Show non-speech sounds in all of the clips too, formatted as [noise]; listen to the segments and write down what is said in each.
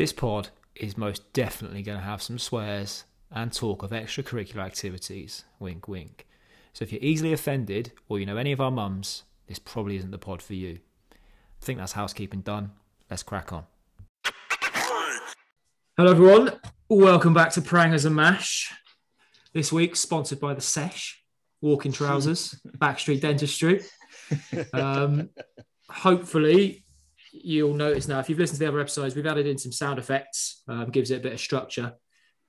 This pod is most definitely going to have some swears and talk of extracurricular activities. Wink, wink. So if you're easily offended or you know any of our mums, this probably isn't the pod for you. I think that's housekeeping done. Let's crack on. Hello, everyone. Welcome back to Prangers and Mash. This week, sponsored by the Sesh, Walking Trousers, [laughs] Backstreet Dentistry. Um, hopefully, you'll notice now, if you've listened to the other episodes, we've added in some sound effects, um, gives it a bit of structure.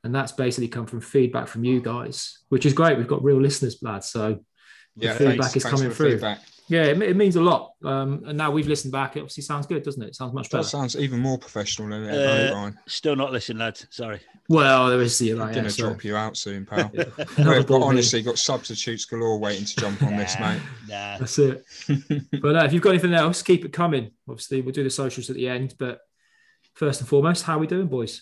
And that's basically come from feedback from you guys, which is great. We've got real listeners, lads. So the Yeah, feedback thanks- is thanks coming through. feedback. Yeah, it, it means a lot. Um, and now we've listened back. It obviously sounds good, doesn't it? It sounds much That better. sounds even more professional than it Uh, ever, Ryan. Still not listening, lads. Sorry. Well, there is the I'm right gonna yeah, drop you out soon, pal. [laughs] Another We've ball got, honestly got substitutes galore waiting to jump on this, mate. Nah. That's it. [laughs] but uh, if you've got anything else, keep it coming. Obviously, we'll do the socials at the end. But first and foremost, how are we doing, boys?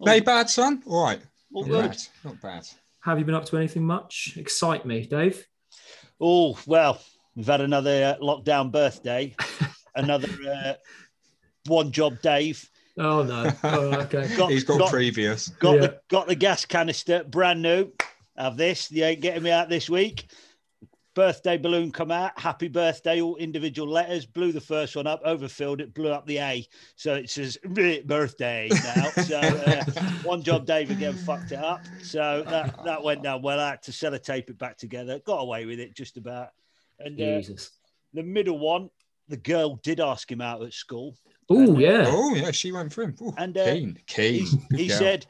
Nay, bad son. All right. All Not good. bad. Not bad. Have you been up to anything much? Excite me, Dave. Oh, well, we've had another uh, lockdown birthday, [laughs] another uh, one job Dave. Oh no. Oh, okay. Got- He's got, got- previous. Got Yeah. the got the gas canister, brand new. Have this. You ain't getting me out this week. Birthday balloon come out. Happy birthday, all individual letters. Blew the first one up, overfilled it, blew up the A. So it says birthday now. So uh, [laughs] one job Dave again fucked it up. So that, that went down well. I had to sellotape it back together. Got away with it just about. And uh, Jesus. the middle one, the girl did ask him out at school. Oh yeah. Oh yeah, she went for him. Ooh, And, uh, keen, keen. He, he said,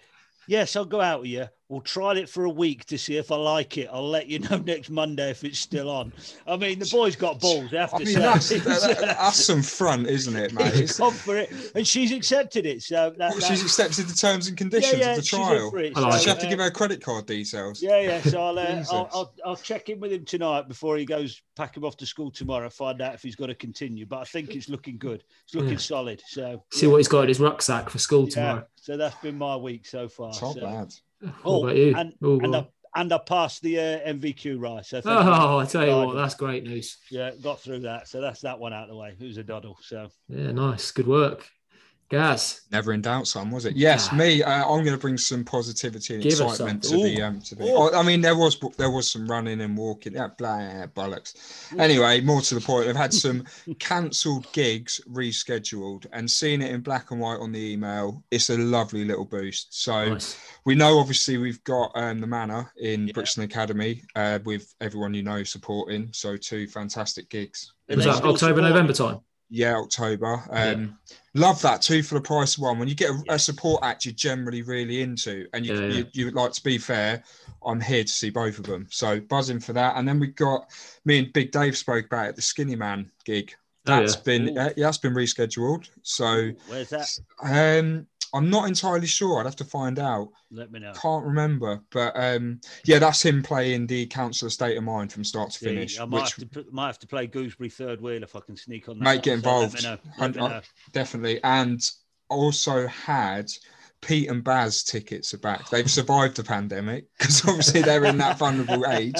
Yes, I'll go out with you. We'll try it for a week to see if I like it. I'll let you know [laughs] next Monday if it's still on. I mean, the boy's got balls, I have I to mean, say. that's, that- that- [laughs] that's some front, isn't it, mate? He's It's- gone for it, and she's accepted it. So that, Well, that- she's accepted the terms and conditions yeah, yeah, of the trial. for it. I like Does she it. have to give her credit card details? Yeah, yeah. So I'll, uh, [laughs] I'll, I'll I'll check in with him tonight before he goes pack him off to school tomorrow. Find out if he's got to continue. But I think it's looking good. It's looking Yeah. solid. So See what he's got in his rucksack for school yeah. tomorrow. So that's been my week so far. It's not so. bad. [laughs] What Oh, and Oh, and I, and I passed the uh, NVQ right. So oh, I tell you what, that's great news. yeah, got through that. So that's that one out of the way. It was a doddle. So Yeah, nice. Good work. Gaz. Never in doubt, son, was it? Yes, Ah. me. Uh, I'm going to bring some positivity and Give excitement to something. the um to the. Ooh. Oh, I mean, there was there was some running and walking. Yeah, blah bollocks. Anyway, more to the point, I've had some [laughs] cancelled gigs rescheduled, and seeing it in black and white on the email, it's a lovely little boost. So Nice. we know, obviously, we've got um, the Manor in Yeah. Brixton Academy uh, with everyone you know supporting. So two fantastic gigs. It was that October, support November time. Yeah, October. Um, Love that too for the price of one. When you get a, a support act you're generally really into, and you, Yeah, yeah. you you would like to be fair, I'm here to see both of them. So buzzing for that. And then we got me and Big Dave spoke about it, the Skinny Man gig. Oh, That's yeah. been uh, yeah, that's been rescheduled. So where's that? um, I'm not entirely sure. I'd have to find out. Let me know. Can't remember, but um, yeah, that's him playing the Council Estate of Mind from start to See, finish. I might which have, to, might have to play Gooseberry third wheel if I can sneak on that. Mate, one. get So let me involved. know. Let me Hun- know. definitely. And also had Pete and Bas tickets are back. They've survived the pandemic because [laughs] obviously they're in that vulnerable age.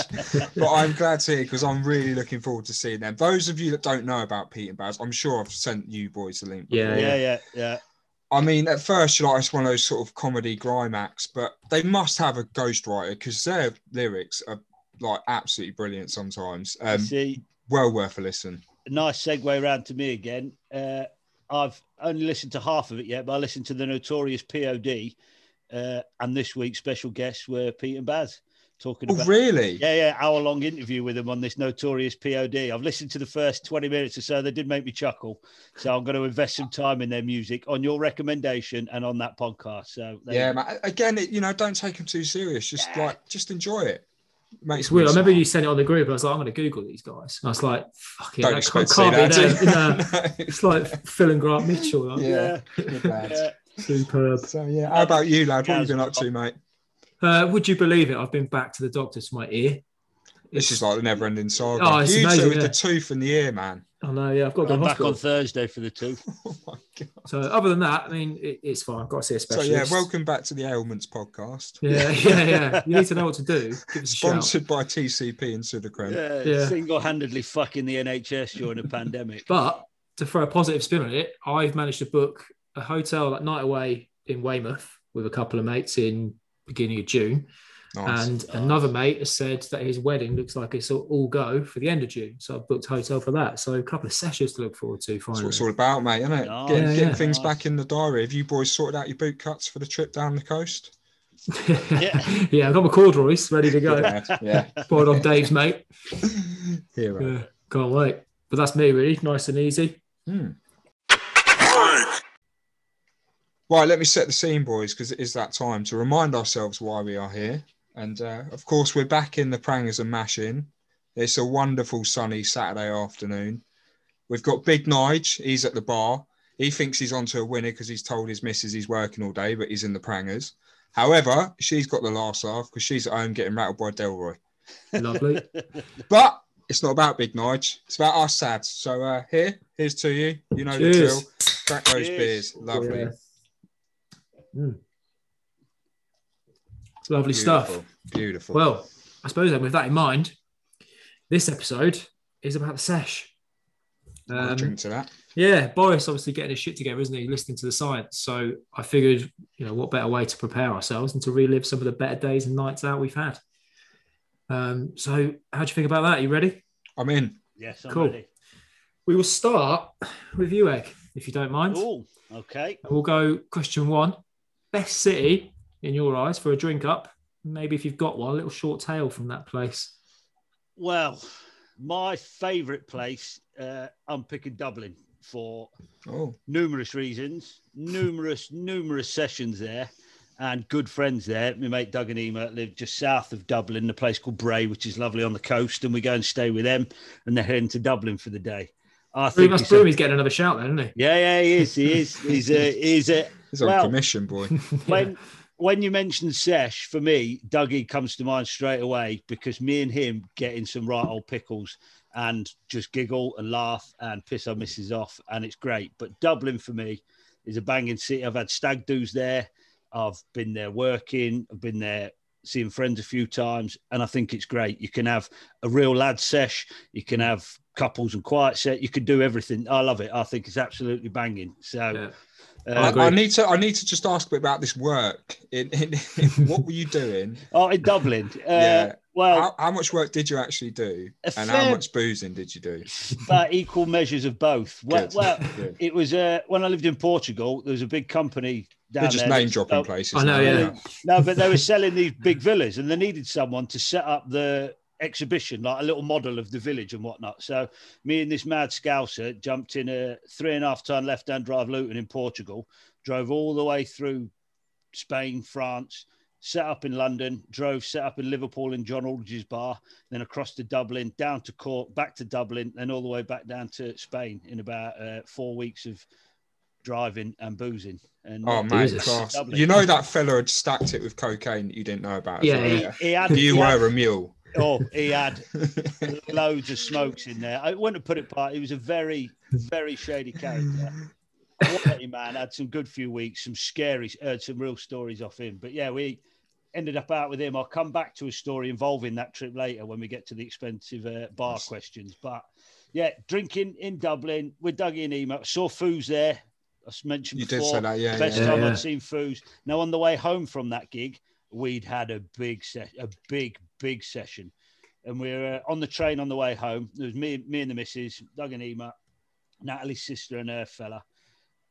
But I'm glad to hear because I'm really looking forward to seeing them. Those of you that don't know about Pete and Bas, I'm sure I've sent you boys the link. Yeah, yeah, yeah, yeah. I mean, at first you're like it's one of those sort of comedy grime acts, but they must have a ghostwriter because their lyrics are like absolutely brilliant sometimes. Um, See, well worth a listen. nice segue around to me again. Uh, I've only listened to half of it yet, but I listened to the Notorious POD, uh, and this week's special guests were Pete and Bas talking Oh, about. really? Yeah, yeah, hour long interview with them on this notorious POD. I've listened to the first 20 minutes or so. They did make me chuckle. So I'm going to invest some time in their music on your recommendation and on that podcast. So Yeah, you man. Again, it, you know, don't take them too serious. Just like, just enjoy it. Makes It's weird. I remember you sent it on the group. I was like, I'm going to Google these guys. And I was like, fuck it. Don't that expect can't, to see be that. them. do [laughs] it's like Phil and Grant Mitchell. like, yeah. Yeah. Good lads. Yeah. Superb. So yeah, how about you, lad? What have you been up to, mate? Uh, would you believe it? I've been back to the doctor to my ear. This is like the never-ending saga. Oh, it's you amazing, two with yeah. the tooth and the ear, man. I know, yeah, I've got to go I'm back on Thursday for the two. [laughs] Oh my god. So other than that, I mean, it, it's fine. I've got to see a specialist. So yeah, welcome back to the Ailments podcast. Yeah, yeah, yeah. [laughs] You need to know what to do. Give us a. Sponsored by TCP and Sudocrem. Yeah, Yeah. single-handedly fucking the NHS during a pandemic. But to throw a positive spin on it, I've managed to book a hotel that night away in Weymouth with a couple of mates in beginning of June. Nice. And another mate has said that his wedding looks like it's all, all go for the end of June. So I've booked a hotel for that. So a couple of sessions to look forward to That's finally. what it's all about, mate, isn't it? Nice. Getting, Yeah, getting yeah. things Nice. back in the diary. Have you boys sorted out your boot cuts for the trip down the coast? [laughs] Yeah. [laughs] yeah, I've got my corduroys ready to go. yeah, yeah. [laughs] Borrowed off Dave's mate. Hero. Yeah, can't wait. But that's me, really. Nice and easy. Hmm. Right, let me set the scene, boys, because it is that time to remind ourselves why we are here. And uh, of course, we're back in the Prangers and Mash in. It's a wonderful sunny Saturday afternoon. We've got Big Nige. He's at the bar. He thinks he's onto a winner because he's told his missus he's working all day, but he's in the Prangers. However, she's got the last laugh because she's at home getting rattled by Delroy. Lovely. [laughs] But it's not about Big Nige. It's about us sads. So uh, here, here's to you. You know the Cheers. drill. Crack those Cheers. beers. Lovely. Yeah. Mm. Lovely stuff. Beautiful. Beautiful. Well, I suppose then, with that in mind, this episode is about the sesh. Um, drink to that. yeah, Boris obviously getting his shit together, isn't he? Listening to the science. So I figured, you know, what better way to prepare ourselves and to relive some of the better days and nights out we've had. Um, so how do you think about that? Are you ready? I'm in. yes, I'm Cool. ready. We will start with you, Egg, if you don't mind. Oh, okay. And we'll go question one. Best city in your eyes for a drink up. Maybe if you've got one, a little short tale from that place. Well, my favourite place, uh, I'm picking Dublin for Oh, numerous reasons, numerous, [laughs] numerous sessions there, and good friends there. My mate Doug and Ema live just south of Dublin, in a place called Bray, which is lovely on the coast, and we go and stay with them, and they're heading to Dublin for the day. I think Bruce it's a- Broomy's getting another shout then, isn't he? yeah, yeah, he is, he is. [laughs] He's a, he's a. he's on commission, boy. [laughs] When when you mention Sesh, for me, Dougie comes to mind straight away because me and him get in some right old pickles and just giggle and laugh and piss our misses off, and it's great. But Dublin for me is a banging city. I've had stag do's there. I've been there working. I've been there seeing friends a few times, and I think it's great. You can have a real lad sesh. You can have couples and quiet set. You can do everything. I love it. I think it's absolutely banging. So. Yeah. uh, I. I need to. I need to just ask a bit about this work. In, in, what were you doing? [laughs] Oh, in Dublin. [laughs] Uh, Yeah. Well, How, how much work did you actually do, and how much boozing did you do? [laughs] about equal measures of both. Well, well it was uh, when I lived in Portugal. There was a big company down They're just there. name dropping oh, places. I know, yeah. No, but they were selling these big villas, and they needed someone to set up the exhibition, like a little model of the village and whatnot. So me and this mad scouser jumped in a three and a half ton left-hand drive Luton in Portugal, drove all the way through Spain, France, set up in London, drove, set up in Liverpool in John Aldridge's bar, then across to Dublin, down to Cork, back to Dublin, then all the way back down to Spain in about uh, four weeks of driving and boozing. And Oh uh, man, Jesus. class. Dublin. You know that fella had stacked it with cocaine that you didn't know about. Yeah, he, he had, You he had- were a mule. Oh, he had [laughs] loads of smokes in there. I wouldn't have put it part. He was a very, very shady character. Quality man had some good few weeks, some scary, heard some real stories off him. But yeah, we ended up out with him. I'll come back to a story involving that trip later when we get to the expensive uh, bar Nice. questions. But yeah, drinking in Dublin with Dougie and Ema. Saw Foos there. I mentioned You did before. say that, yeah. Best yeah. time Yeah. I'd seen Foos. Now on the way home from that gig, we'd had a big se- a big big session, and we were uh, on the train on the way home. There was me, me and the missus, Doug and Ema, Natalie's sister and her fella,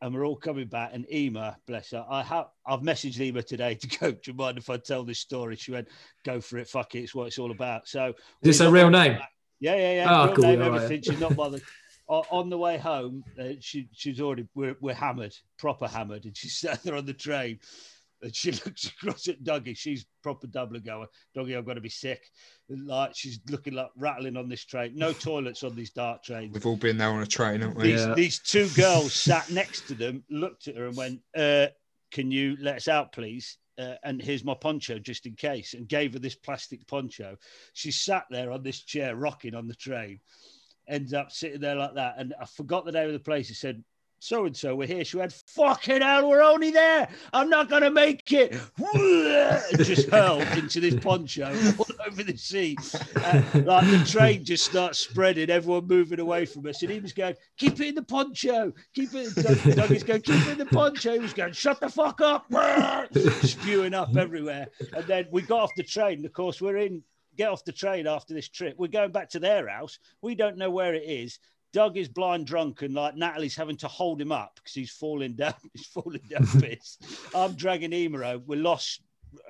and we're all coming back. And Ema, bless her, I have I've messaged Ema today to [laughs] go. Do you mind if I tell this story? She went, "Go for it, fuck it, it's what it's all about." So Is this got real name? back- Yeah, yeah, yeah. Oh, real cool, name, right, everything. She's not [laughs] bothered. On the way home, uh, she she's already we're, we're hammered, proper hammered, and she's [laughs] sat there on the train, and she [laughs] looks across at Dougie. She's proper doubler going, Dougie, I've got to be sick. Like she's looking like rattling on this train. No [laughs] toilets on these dark trains. We've all been there on a train, haven't we? These Yeah. these two girls sat next to them, looked at her, and went, uh, "Can you let us out, please?" Uh, and here's my poncho just in case, and gave her this plastic poncho. She sat there on this chair, rocking on the train. Ends up sitting there like that, and I forgot the name of the place. It said so and so, we're here. She went, fucking hell, we're only there. I'm not going to make it. [laughs] just hurled into this poncho all over the seat. Uh, like the train just starts spreading, everyone moving away from us. And he was going, keep it in the poncho. Keep it. Doug, Doug is going, keep it in the poncho. He was going, shut the fuck up. [laughs] Spewing up everywhere. And then we got off the train. Of course, we're in get off the train after this trip. We're going back to their house. We don't know where it is. Doug is blind drunk and like Natalie's having to hold him up because he's falling down. [laughs] He's falling down [laughs] piss. I'm dragging Emiro. We're lost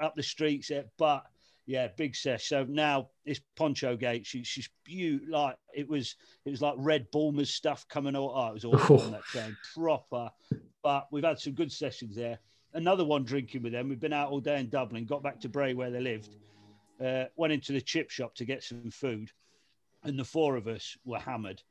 up the streets but yeah, big sesh. So now it's Poncho Gate. She, she's beautiful. Like it was, it was like Red Bulmers stuff coming out. Oh, it was awful on that train, proper. But we've had some good sessions there. Another one drinking with them. We've been out all day in Dublin. Got back to Bray where they lived. Uh, went into the chip shop to get some food, and the four of us were hammered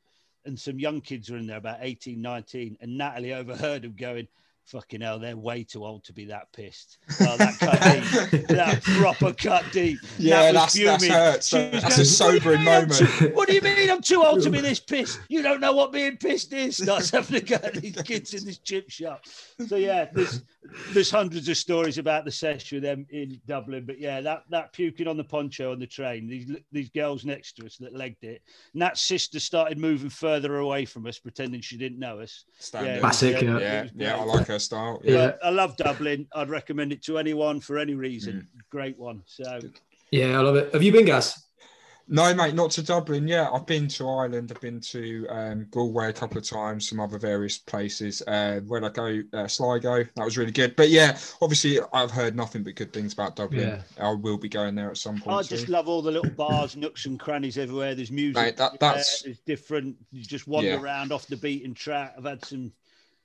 and some young kids were in there about 18, 19, and Natalie overheard them going, fucking hell, they're way too old to be that pissed. Oh, that cut [laughs] deep, that proper cut deep. Yeah, that that's, that's hurts. That's going, a sobering moment. Too, what do you mean I'm too old to be this pissed? [laughs] You don't know what being pissed is. Starts having a go at these kids in this chip shop. So yeah, there's there's hundreds of stories about the sesh with them in Dublin. But yeah, that that puking on the poncho on the train, these these girls next to us that legged it. Nat's sister started moving further away from us, pretending she didn't know us. Yeah, Classic, yeah. Yeah, yeah, I like her style. Yeah. yeah. I love Dublin. I'd recommend it to anyone for any reason. Mm. Great one. So yeah, I love it. Have you been, Gaz? No, mate, not to Dublin. Yeah, I've been to Ireland. I've been to um, Galway a couple of times, some other various places. Uh, where I go, uh, Sligo, that was really good. But yeah, obviously, I've heard nothing but good things about Dublin. Yeah. I will be going there at some point. I just too. love all the little bars, nooks and crannies everywhere. There's music. Mate, that, that's there's different. You just wander yeah. around off the beaten track. I've had some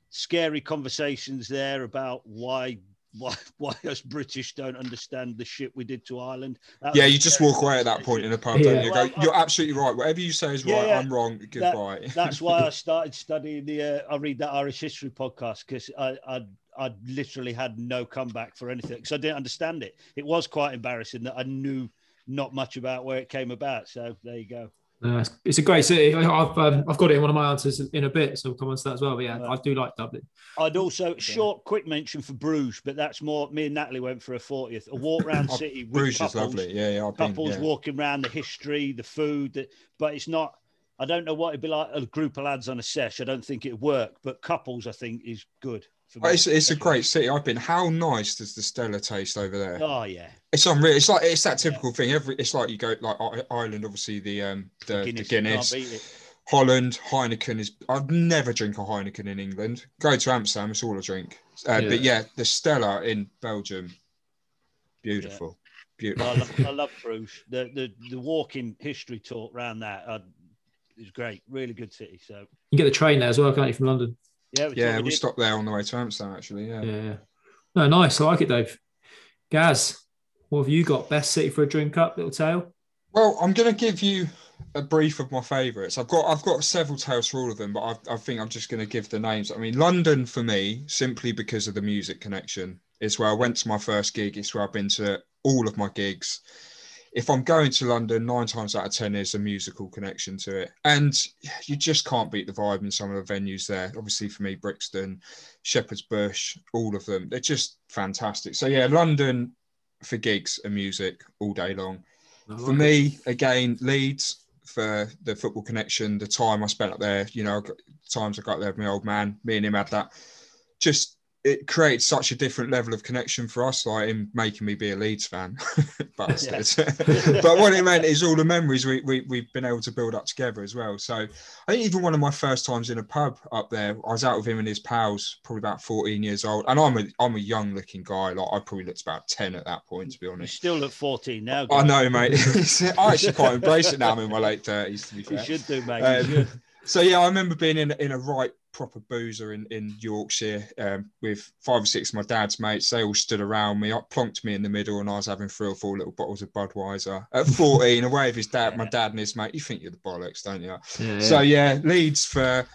scary conversations there about why why [laughs] why us British don't understand the shit we did to Ireland. That yeah, you just walk away at that [laughs] point in a pub, yeah. don't you? Go, You're absolutely right. Whatever you say is right. Yeah, I'm wrong. Goodbye. That, [laughs] that's why I started studying the. Uh, I read that Irish history podcast because I, I I literally had no comeback for anything because I didn't understand it. It was quite embarrassing that I knew not much about where it came about. So there you go. Uh, it's a great city. I've um, I've got it in one of my answers in a bit, so we'll come on to that as well. But yeah, I do like Dublin. I'd also short, quick mention for Bruges, but that's more. Me and Natalie went for a fortieth, a walk around [laughs] oh, city. Bruges couples, is lovely. Yeah, yeah. I've couples been, yeah. walking around the history, the food, but it's not. I don't know what it'd be like a group of lads on a sesh. I don't think it'd work, but couples, I think, is good. It's, it's a great city. I've been. How nice does the Stella taste over there? Oh yeah, it's unreal. It's like it's that typical yeah. thing. Every it's like you go like Ireland, obviously the um the, the Guinness. The Guinness. Holland, Heineken is. I'd never drink a Heineken in England. Go to Amsterdam, it's all I drink. Uh, yeah. But yeah, the Stella in Belgium, beautiful, yeah. beautiful. I love, I [laughs] love Bruges. The the the walking history talk around that uh, is great. Really good city. So you get the train there as well, can't you, from London? Yeah, we yeah, we stopped there on the way to Amsterdam. Actually, yeah. Yeah. No, nice. I like it, Dave. Gaz, what have you got? Best city for a drink up, little tale. Well, I'm going to give you a brief of my favourites. I've got I've got several tales for all of them, but I, I think I'm just going to give the names. I mean, London for me, simply because of the music connection. It's where I went to my first gig. It's where I've been to all of my gigs if I'm going to London, nine times out of ten, there's a musical connection to it, and you just can't beat the vibe in some of the venues there. Obviously, for me, Brixton, Shepherd's Bush, all of them, they're just fantastic. So yeah, London for gigs and music all day long. Like for me, again, Leeds for the football connection, the time I spent up there, you know, times I got there with my old man, me and him had that. Just it creates such a different level of connection for us, like him making me be a Leeds fan. [laughs] but [laughs] but what it meant is all the memories we, we, we've been able to build up together as well. So I think even one of my first times in a pub up there, I was out with him and his pals, probably about 14 years old. And I'm a I'm a young looking guy. Like I probably looked about 10 at that point, to be honest. You still look 14 now. I know, mate. [laughs] I actually quite embrace it now. I'm in my late 30s, to be fair. You should do, mate. Um, So yeah, I remember being in in a right proper boozer in, in Yorkshire um, with five or six of my dad's mates. They all stood around me, plonked me in the middle, and I was having three or four little bottles of Budweiser at [laughs] 14, away with his dad, my dad and his mate. You think you're the bollocks, don't you? Yeah, so yeah, Leeds for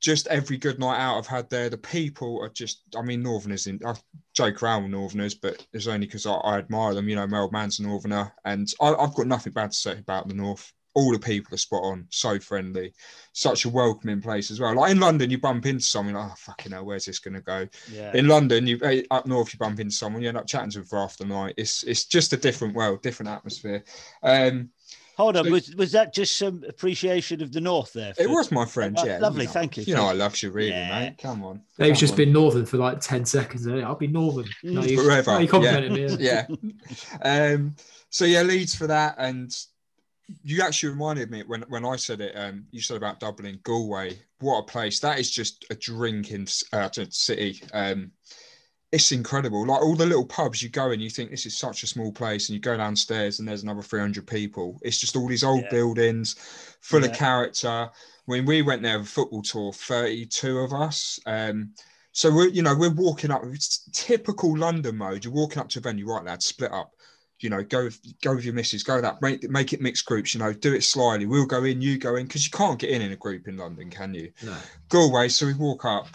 just every good night out I've had there. The people are just, I mean, Northerners in, I joke around with Northerners, but it's only because I, I, admire them. You know, Mel old man's a Northerner, and I, I've got nothing bad to say about the North all the people are spot on, so friendly, such a welcoming place as well. Like in London, you bump into someone, like, oh fucking hell, where's this gonna go? Yeah. In London, you up north, you bump into someone, you end up chatting to them for half the night. It's it's just a different world, different atmosphere. Um, Hold on, So- was, was that just some appreciation of the north there? it was my friend, Oh, yeah. lovely, you know, thank you. You know, I love you, really, Yeah. mate. Come on. they've just on. been northern for like 10 seconds. eh? I'll be northern. No, you, [laughs] Forever, no, you complimented me. [laughs] yeah. Um, so yeah, Leeds for that, and you actually reminded me when when I said it. Um, you said about Dublin, Galway. What a place! That is just a drinking uh, city. Um, it's incredible. Like all the little pubs you go in, you think this is such a small place, and you go downstairs and there's another 300 people. It's just all these old Yeah. buildings, full of character. When we went there, a football tour, 32 of us. Um, so we're, you know, we're walking up. It's typical London mode. You're walking up to a venue, right, lads, split up. You know, go with, go with your missus, go that, make make it mixed groups. You know, do it slyly. We'll go in, you go in, because you can't get in in a group in London, can you? No. Galway. So we walk up.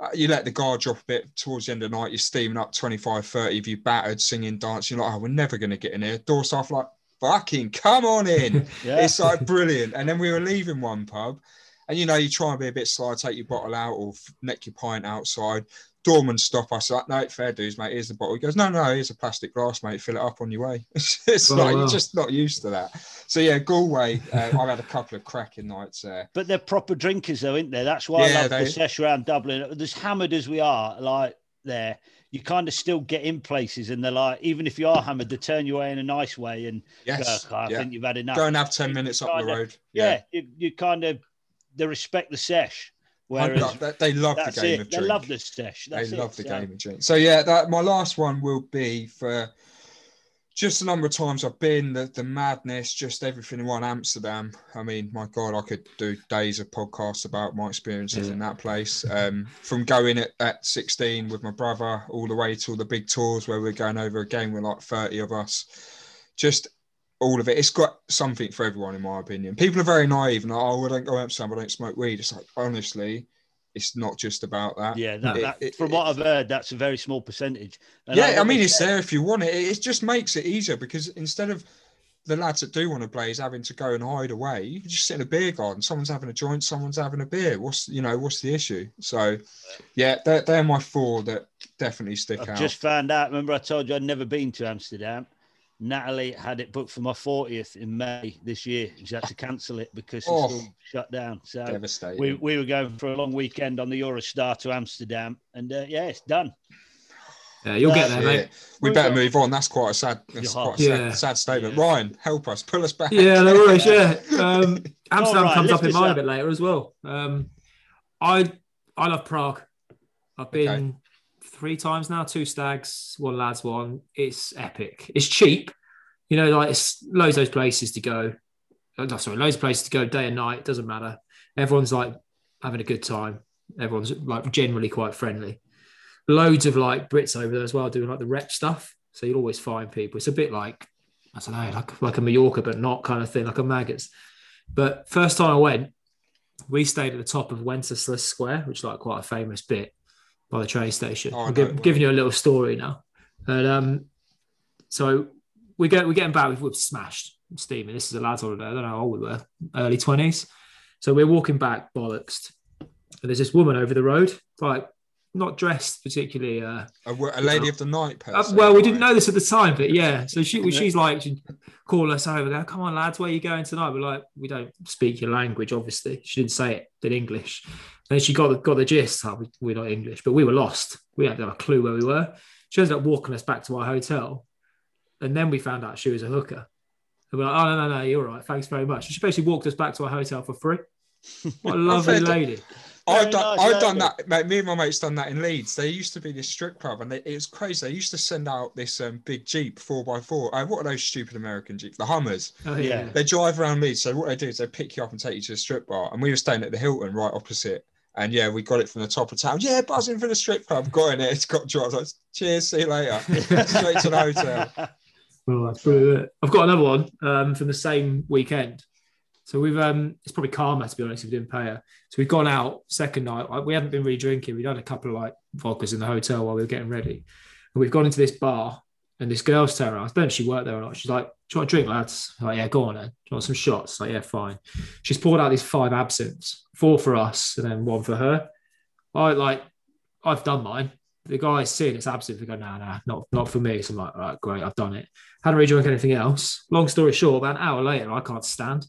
Uh, you let the guard drop a bit towards the end of the night. You're steaming up 25, 30 of you battered, singing, dancing. You're like, oh, we're never going to get in here. Door staff like, fucking come on in. [laughs] Yeah. It's like brilliant. And then we were leaving one pub, and you know, you try and be a bit sly, take your bottle out or neck your pint outside. Doorman stop us like, no, fair dues, mate. Here's the bottle. He goes, no, no, here's a plastic glass, mate. Fill it up on your way. [laughs] it's Oh, like wow. you're just not used to that. So yeah, Galway. Uh, I've had a couple of cracking nights there. But they're proper drinkers, though, isn't they? That's why I love they- the sesh around Dublin. As hammered as we are, like there, you kind of still get in places, and they're like, even if you are hammered, they turn you away in a nice way and Yes, go, "I yeah. think you've had enough. Go and have ten minutes up the Kinda- road. yeah, you, you kind of they respect the sesh, whereas They- they love the game it. of They love the. They That's it. love the So, game of drink. So yeah, that my last one will be for just the number of times I've been, the, the madness, just everything in one Amsterdam. I mean, my God, I could do days of podcasts about my experiences Yeah. in that place. Um, from going at, at 16 with my brother all the way to all the big tours where we're going over again with like 30 of us. Just all of it. It's got something for everyone, in my opinion. People are very naive and like, oh, I don't go to Amsterdam, I don't smoke weed. It's like, honestly, it's not just about that. Yeah, that, It- that, it- from it- what I've heard, that's a very small percentage. And yeah, like I mean, it's there if you want it. It just makes it easier because instead of the lads that do want to blaze having to go and hide away, you can just sit in a beer garden. Someone's having a joint, someone's having a beer. What's you know, what's the issue? So, yeah, they're, they're my four that definitely stick I've out. just found out. Remember, I told you I'd never been to Amsterdam. Natalie had it booked for my 40th in May this year. She had to cancel it because it's Oh. all shut down. So Devastating. we, we were going for a long weekend on the Eurostar to Amsterdam, and uh, yeah, it's done. Yeah, you'll get there, Yeah. mate. We better well- move on. That's quite a sad. That's quite a sad, Yeah. sad statement. Yeah. Ryan, help us, pull us back. Yeah, no worries. Yeah, [laughs] um, Amsterdam All right, comes up in us mine up. a bit later as well. Um, I I love Prague. I've been Okay. Three times now. Two stags, one lads, one. It's epic. It's cheap. You know, like it's loads of places to go. Oh, sorry, loads of places to go day and night. Doesn't matter. Everyone's like having a good time. Everyone's like generally quite friendly. Loads of like Brits over there as well doing like the rep stuff. So you'll always find people. It's a bit like I don't know, like like a Mallorca, but not kind of thing, like a maggots. But first time I went, we stayed at the top of Wenceslas Square, which is like quite a famous bit by the train station. Oh, I'm it giving you a little story now. And um, so we get we're getting back, we've, we've smashed steaming. This is a lad's holiday. I don't know how old we were, early twenties. So we're walking back, bollocks. And there's this woman over the road, like not dressed particularly uh, A, a lady of the night. Per uh, well, we didn't know this at the time, but yeah. So she, Yeah. she's like, she'd call us over, there. come on, lads, where are you going tonight? We're like, we don't speak your language, obviously. She didn't say it in English. And then she got the, got the gist. Oh, we, we're not English, but we were lost. We had no clue where we were. She ended up walking us back to our hotel. And then we found out she was a hooker. And we're like, oh, no, no, no, you're all right. Thanks very much. She basically walked us back to our hotel for free. What a [laughs] lovely fair lady. I've done, nice I've done that. Mate, me and my mates done that in Leeds. There used to be this strip club, and they, it was crazy. They used to send out this um, big Jeep four x four. Uh, what are those stupid American Jeeps? The Hummers. Oh, Yeah. yeah. They drive around Leeds. So what they do is they pick you up and take you to a strip bar. And we were staying at the Hilton right opposite. And yeah, we got it from the top of town. Yeah, buzzing for the strip club. Got in it. It's [laughs] got dropped. I was like, Cheers. See you later. [laughs] Straight to the hotel. Well, that's brilliant. I've got another one um, from the same weekend. So we've um, it's probably karma to be honest. If we didn't pay her, so we've gone out second night. Like, We haven't been really drinking. We'd had a couple of like vodkas in the hotel while we were getting ready, and we've gone into this bar, and this girl's her, I don't know if she worked there or not. She's like, Do you want a drink, lads? I'm like, yeah, go on then. Do you want some shots? Like, yeah, fine. She's poured out these five absinthes, four for us, and then one for her. I like, I've done mine. The guy's seeing it's absinthe. They go, no, nah, no, nah, not, not for me. So I'm like, all right, great, I've done it. Hadn't really drunk anything else. Long story short, about an hour later, I can't stand.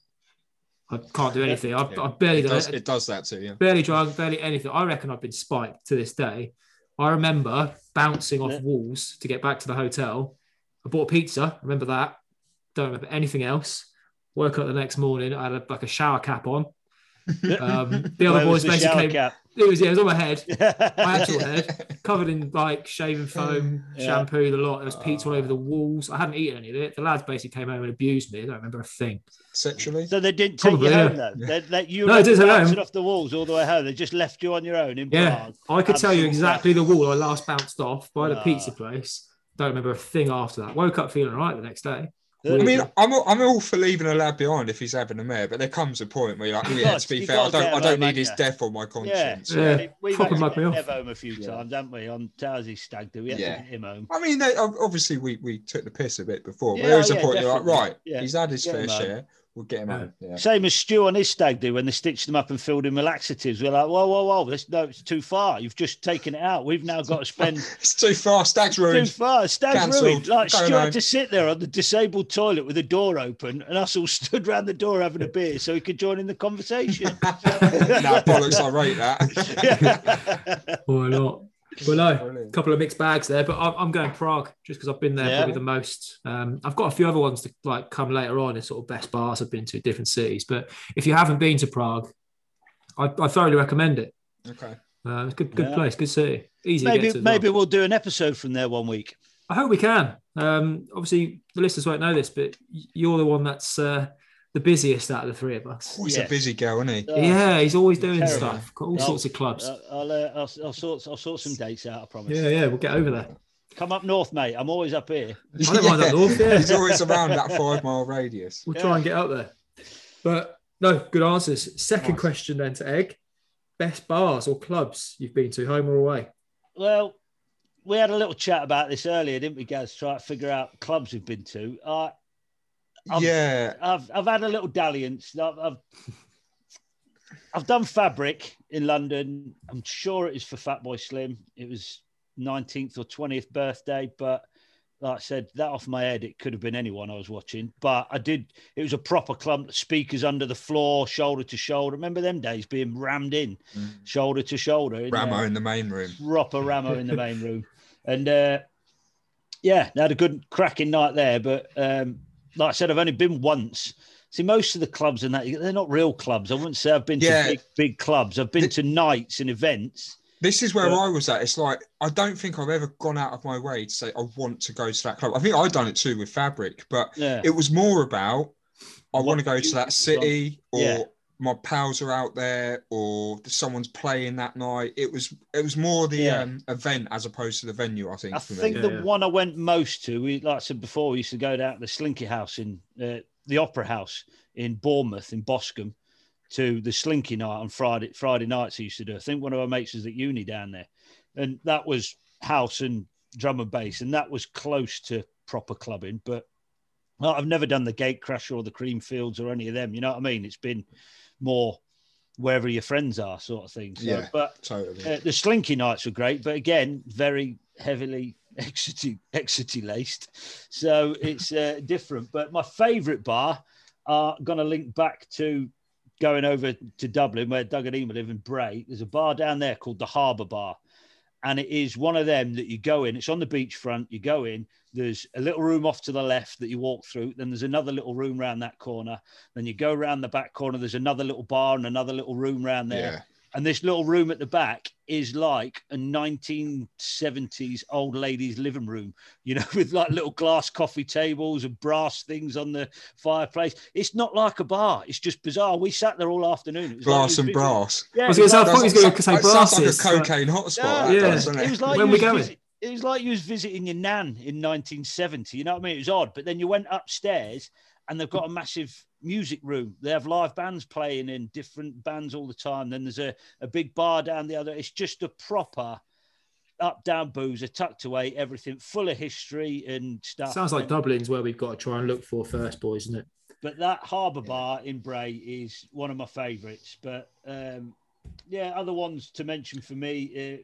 I can't do anything. I've, Yeah. I've barely It done does, it it does that too. Yeah. barely drunk, barely anything. I reckon I've been spiked to this day. I remember bouncing off Yeah. walls to get back to the hotel. I bought pizza. Remember that. Don't remember anything else. Woke up the next morning. I had a, like a shower cap on. [laughs] Um, the other boys basically came. cap? It was yeah, it was on my head, [laughs] my actual head, covered in like shaving foam, Yeah. shampoo, the lot. There was pizza all over the walls. I hadn't eaten any of it. The lads basically came home and abused me. I don't remember a thing. Sexually. So they didn't take Probably, you yeah. home though. They let you No, it didn't take me bouncing home. off the walls all the way home. They just left you on your own in Yeah, Prague. I could tell you exactly the wall I last bounced off by the pizza place. Don't remember a thing after that. Woke up feeling all right the next day. I I mean, I'm all, I'm all for leaving a lad behind if he's having a mare, but there comes a point where you're like, oh, yeah, got- to be fair, I don't, I don't need his you? death on my Yeah, conscience. Yeah. We- We've proper actually mug me got off. Nev home a few Yeah. times, haven't we? On Towsy Stag Do. We had Yeah. to get him home. I mean, they, obviously we, we took the piss a bit before, but Yeah, there was a yeah, point you're like, right, Yeah. he's had his Get fair him home. share, we'll get him Yeah. home. Yeah. Same as Stu on his stag do when they stitched him up and filled him with laxatives. We're like, whoa, whoa, whoa, this, no, it's too far. You've just taken it out. We've now got to spend [laughs] It's too far. Stag's too ruined. far. Stag's Cancelled. ruined. Like Going Stu home. had to sit there on the disabled toilet with the door open, and us all [laughs] stood round the door having a beer so he could join in the conversation. [laughs] no, bollocks, I rate that. Why not? Well, no, a couple of mixed bags there, but I'm, I'm going Prague just because I've been there Yeah. probably the most. Um, I've got a few other ones to like come later on in sort of best bars I've been to different cities. But if you haven't been to Prague, I, I thoroughly recommend it. Okay. Uh, it's a good, good Yeah. place, good city, easy to maybe get to. as well. maybe we'll do an episode from there one week. I hope we can. Um, obviously, the listeners won't know this, but you're the one that's uh, the busiest out of the three of us. Oh, he's Yes. a busy girl, isn't he? Oh, yeah, he's always doing terrible. stuff. Got all I'll- sorts of clubs. Uh, I'll, uh, I'll, I'll sort I'll sort some dates out. I promise. yeah, yeah, we'll get over there. Come up north, mate. I'm always up here. I don't mind up north, yeah. He's always around that five mile radius. We'll Yeah. try and get up there. But no, good answers. Second Nice. question then to Egg. Best bars or clubs you've been to, home or away? Well, we had a little chat about this earlier, didn't we, guys? Try to figure out clubs we've been to. Uh, I'm- yeah. I've I've had a little dalliance. I've, I've I've done Fabric in London. I'm sure it is for Fatboy Slim. It was 19th or 20th birthday, but like I said, that off my head, it could have been anyone I was watching. But I did. It was a proper clump. Speakers under the floor, shoulder to shoulder. Remember them days being rammed in, shoulder to shoulder. Ramo there? in the main room. proper Ramo in the [laughs] main room. And uh, yeah, they had a good cracking night there. But um, like I said, I've only been once. See, most of the clubs and that they're not real clubs. I wouldn't say I've been Yeah. to big, big clubs. I've been Th- to nights and events. This is where Yeah. I was at. It's like I don't think I've ever gone out of my way to say I want to go to that club. I think I've done it too with Fabric, but Yeah, it was more about I What want to go to that city or Yeah. My pals are out there or someone's playing that night. It was it was more the Yeah. um, event as opposed to the venue. I think I for think me. The yeah. one I went most to, we like I said before, we used to go down to the Slinky House in uh, the Opera House in Bournemouth in Boscombe to the Slinky night on Friday Friday nights. I used to do. I think one of our mates was at uni down there, and that was house and drum and bass, and that was close to proper clubbing. But well, I've never done the Gate Crasher or the Creamfields or any of them. You know what I mean? It's been more wherever your friends are, sort of thing. So, Yeah. but Totally. uh, the slinky nights were great, but again, very heavily [laughs] exity exity laced. So it's uh, different. But my favourite bar are going to link back to going over to Dublin, where Doug and Emma live in Bray. There's a bar down there called the Harbour Bar. And it is one of them that you go in. It's on the beachfront. You go in. There's a little room off to the left that you walk through. Then there's another little room round that corner. Then you go around the back corner. There's another little bar and another little room round there. Yeah. And this little room at the back is like a 1970s old lady's living room, you know, [laughs] with like little glass coffee tables and brass things on the fireplace. It's not like a bar. It's just bizarre. We sat there all afternoon. It was like Glass we and was brass. Yeah, I was it going to say, I like- thought he was going to say That brasses. like a cocaine hotspot. No, Yeah. does, doesn't it it? was like When you we was going? visit- it was like you was visiting your nan in 1970. You know what I mean? It was odd. But then you went upstairs and they've got a massive music room. They have live bands playing in different bands all the time. Then there's a, a big bar down the other. It's just a proper. up down boozer, tucked away, everything full of history and stuff. Sounds like Dublin's where we've got to try and look for first, boys, isn't it? But that Harbour Bar in Bray is one of my favourites. But um, yeah, other ones to mention for me, uh,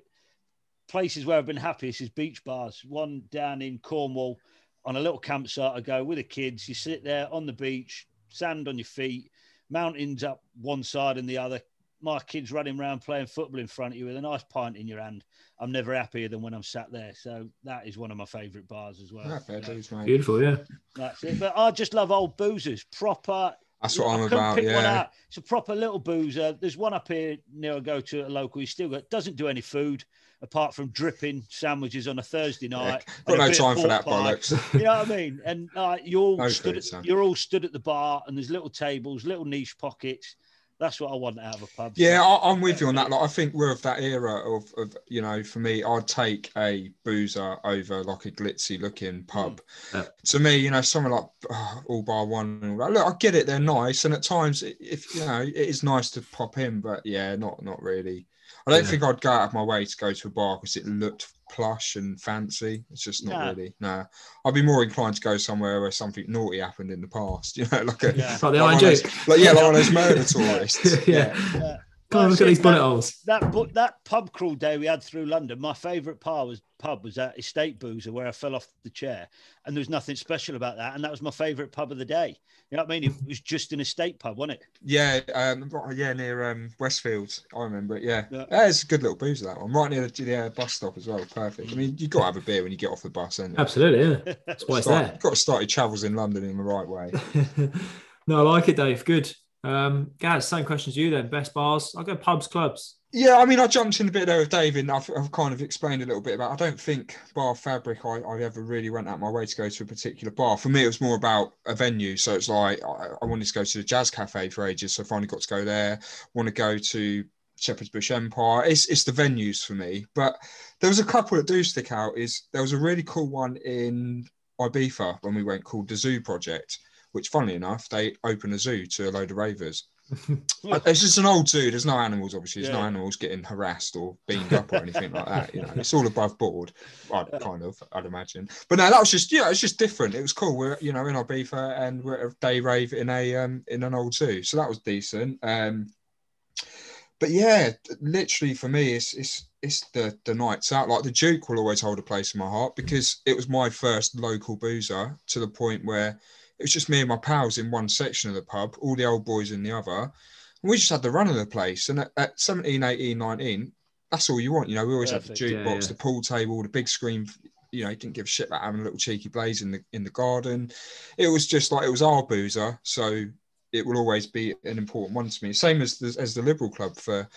places where I've been happiest is beach bars. One down in Cornwall on a little campsite I go with the kids. You sit there on the beach, sand on your feet, mountains up one side and the other. My kids running around playing football in front of you with a nice pint in your hand. I'm never happier than when I'm sat there. So that is one of my favourite bars as well. Yeah, fair dues, mate. Beautiful, yeah. That's it. But I just love old boozers, proper. That's what I'm about. pick one Yeah. It's a proper little boozer. There's one up here near I go to a local. He still got doesn't do any food apart from dripping sandwiches on a Thursday night. Got no time for that pie. bollocks. [laughs] You know what I mean? And uh, you all No stood food, at, you're all stood at the bar, and there's little tables, little niche pockets. That's what I want out of a pub. Yeah, I, I'm with you on that. Like, I think we're of that era of, of, you know, for me, I'd take a boozer over like a glitzy looking pub. Mm. Yeah. To me, you know, something like oh, All Bar One and all that. Look, I get it, they're nice, and at times, if you know, it is nice to pop in, but yeah, not not really. I don't Yeah. think I'd go out of my way to go to a bar because it looked plush and fancy. It's just not No. really. No, I'd be more inclined to go somewhere where something naughty happened in the past. [laughs] You know, like a Yeah. Like the like, one of ING. those, like yeah, like one of those murder tourists. [laughs] yeah. Yeah. Come on, look at these it, bonnet that- holes. that bu- that pub crawl day we had through London, my favourite pub was pub was at Estate Boozer where I fell off the chair, and there was nothing special about that, and that was my favourite pub of the day. You know what I mean? It was just an estate pub, wasn't it? Yeah, um, yeah, near um, Westfield. I remember it. Yeah. Yeah. yeah, it's a good little boozer that one. Right near the, the uh, bus stop as well. Perfect. I mean, you have got to have a beer when you get off the bus, and Absolutely, yeah. [laughs] That's why it's there. got to start your travels in London in the right way. [laughs] no, I like it, Dave. Good. Um, Gaz, same question as you then. Best bars? I'll go pubs, clubs. Yeah, I mean, I jumped in a bit there with David, and I've, I've kind of explained a little bit about. I don't think bar fabric. I, I ever really went out my way to go to a particular bar. For me, it was more about a venue. So it's like I, I wanted to go to the Jazz Cafe for ages, so I finally got to go there. Want to go to Shepherd's Bush Empire. It's it's the venues for me. But there was a couple that do stick out. Is there was a really cool one in Ibiza when we went called the Zoo Project, which, funnily enough, they open a zoo to a load of ravers. [laughs] It's just an old zoo. There's no animals, obviously. There's no animals getting harassed or beamed up or anything like that. You know, it's all above board. I'd kind of, I'd imagine. But no, that was just, yeah, it's just different. It was cool. We're, you know, in Ibiza and we're at a day rave in a, um, in an old zoo. So that was decent. Um, but yeah, literally for me, it's, it's, it's the, the nights out. Like the Duke will always hold a place in my heart because it was my first local boozer to the point where it was just me and my pals in one section of the pub, all the old boys in the other. And we just had the run of the place. And at, at 17, 18, 19, that's all you want. You know, we always had the jukebox, Yeah, yeah. the pool table, the big screen. You know, you didn't give a shit about having a little cheeky blaze in the in the garden. It was just like it was our boozer, so it will always be an important one to me. Same as the, as the Liberal Club for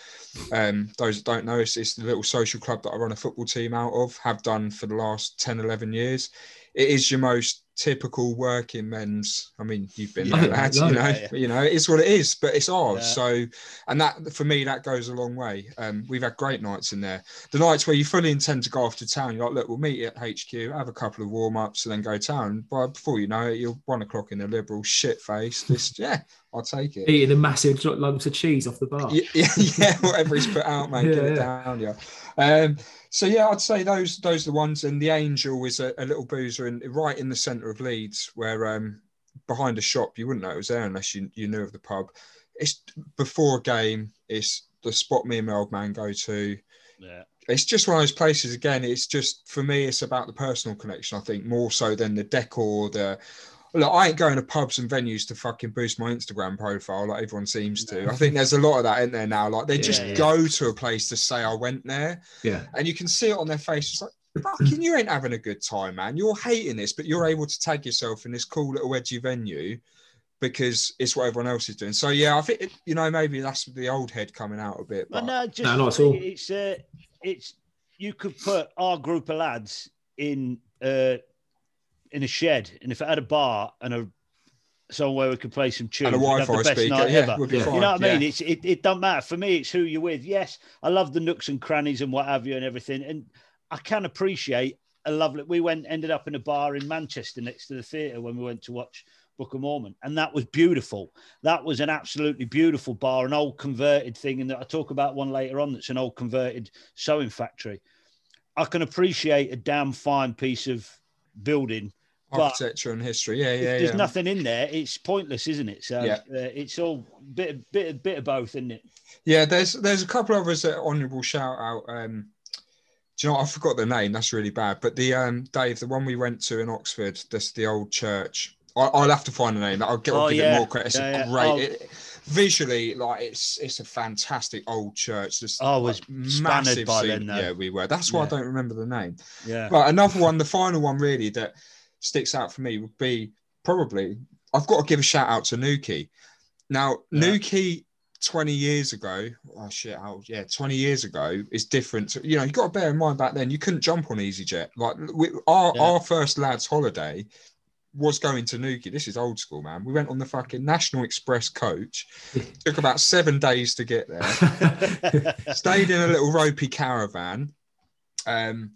um, those that don't know, it's, it's the little social club that I run a football team out of, have done for the last 10, 11 years. It is your most typical working men's. I mean, you've been Yeah, there, lads, no, you know, yeah, yeah. you know, it's what it is, but it's ours. Yeah. So, and that for me, that goes a long way. Um, we've had great nights in there. The nights where you fully intend to go off to town, you're like, look, we'll meet at HQ, have a couple of warm ups, and then go town. But before you know it, you're one o'clock in the liberal shit face. This, [laughs] yeah, I'll take it. Eating the massive lumps of cheese off the bar. Yeah, yeah, [laughs] yeah, whatever he's put out, mate, Yeah, get it down, yeah. Um, so yeah, I'd say those those are the ones. And the Angel is a, a little boozer in right in the centre of Leeds, where um, behind a shop you wouldn't know it was there unless you, you knew of the pub. It's before a game. It's the spot me and my old man go to. Yeah. It's just one of those places. Again, it's just for me. It's about the personal connection. I think more so than the decor. The look, I ain't going to pubs and venues to fucking boost my Instagram profile like everyone seems to. I think there's a lot of that in there now. Like they just Yeah, yeah. go to a place to say I went there, Yeah. and you can see it on their face. It's like, fucking, you ain't having a good time, man. You're hating this, but you're able to tag yourself in this cool little edgy venue because it's what everyone else is doing. So yeah, I think it, you know maybe that's the old head coming out a bit. But But no, just No, not at all. it's uh, it's you could put our group of lads in uh in a shed, and if it had a bar and a somewhere we could play some tunes, and a Wi-Fi the best speaker, night yeah, ever. Yeah. You know what I yeah. mean? It's it, it don't matter for me. It's who you're with. Yes, I love the nooks and crannies and what have you and everything, and I can appreciate a lovely. We went ended up in a bar in Manchester next to the theatre when we went to watch Book of Mormon, and that was beautiful. That was an absolutely beautiful bar, an old converted thing, and I talk about one later on. That's an old converted sewing factory. I can appreciate a damn fine piece of building. Architecture and history. Yeah, yeah, there's yeah. nothing in there, it's pointless, isn't it? So Yeah. uh, it's all bit, bit, bit of both, isn't it? Yeah, there's there's a couple of us that honourable shout out. Um, do you know what? I forgot the name. That's really bad. But the um, Dave, the one we went to in Oxford, that's the old church. I, I'll have to find the name. I'll, get, I'll Oh, give yeah. it more credit. It's Yeah, a great. Oh. It, visually, like it's it's a fantastic old church. There's, I was like, spanned by scene- then, though. Yeah, we were. That's why. I don't remember the name. Yeah. But another one, the final one really that sticks out for me would be probably I've got to give a shout out to Newquay. Now, Yeah. Newquay 20 years ago, oh shit, how yeah, 20 years ago is different. To, you know, you got to bear in mind back then you couldn't jump on EasyJet. Like we, our Yeah. our first lads holiday was going to Newquay. This is old school, man. We went on the fucking National Express coach. [laughs] Took about seven days to get there [laughs] stayed in a little ropey caravan. Um,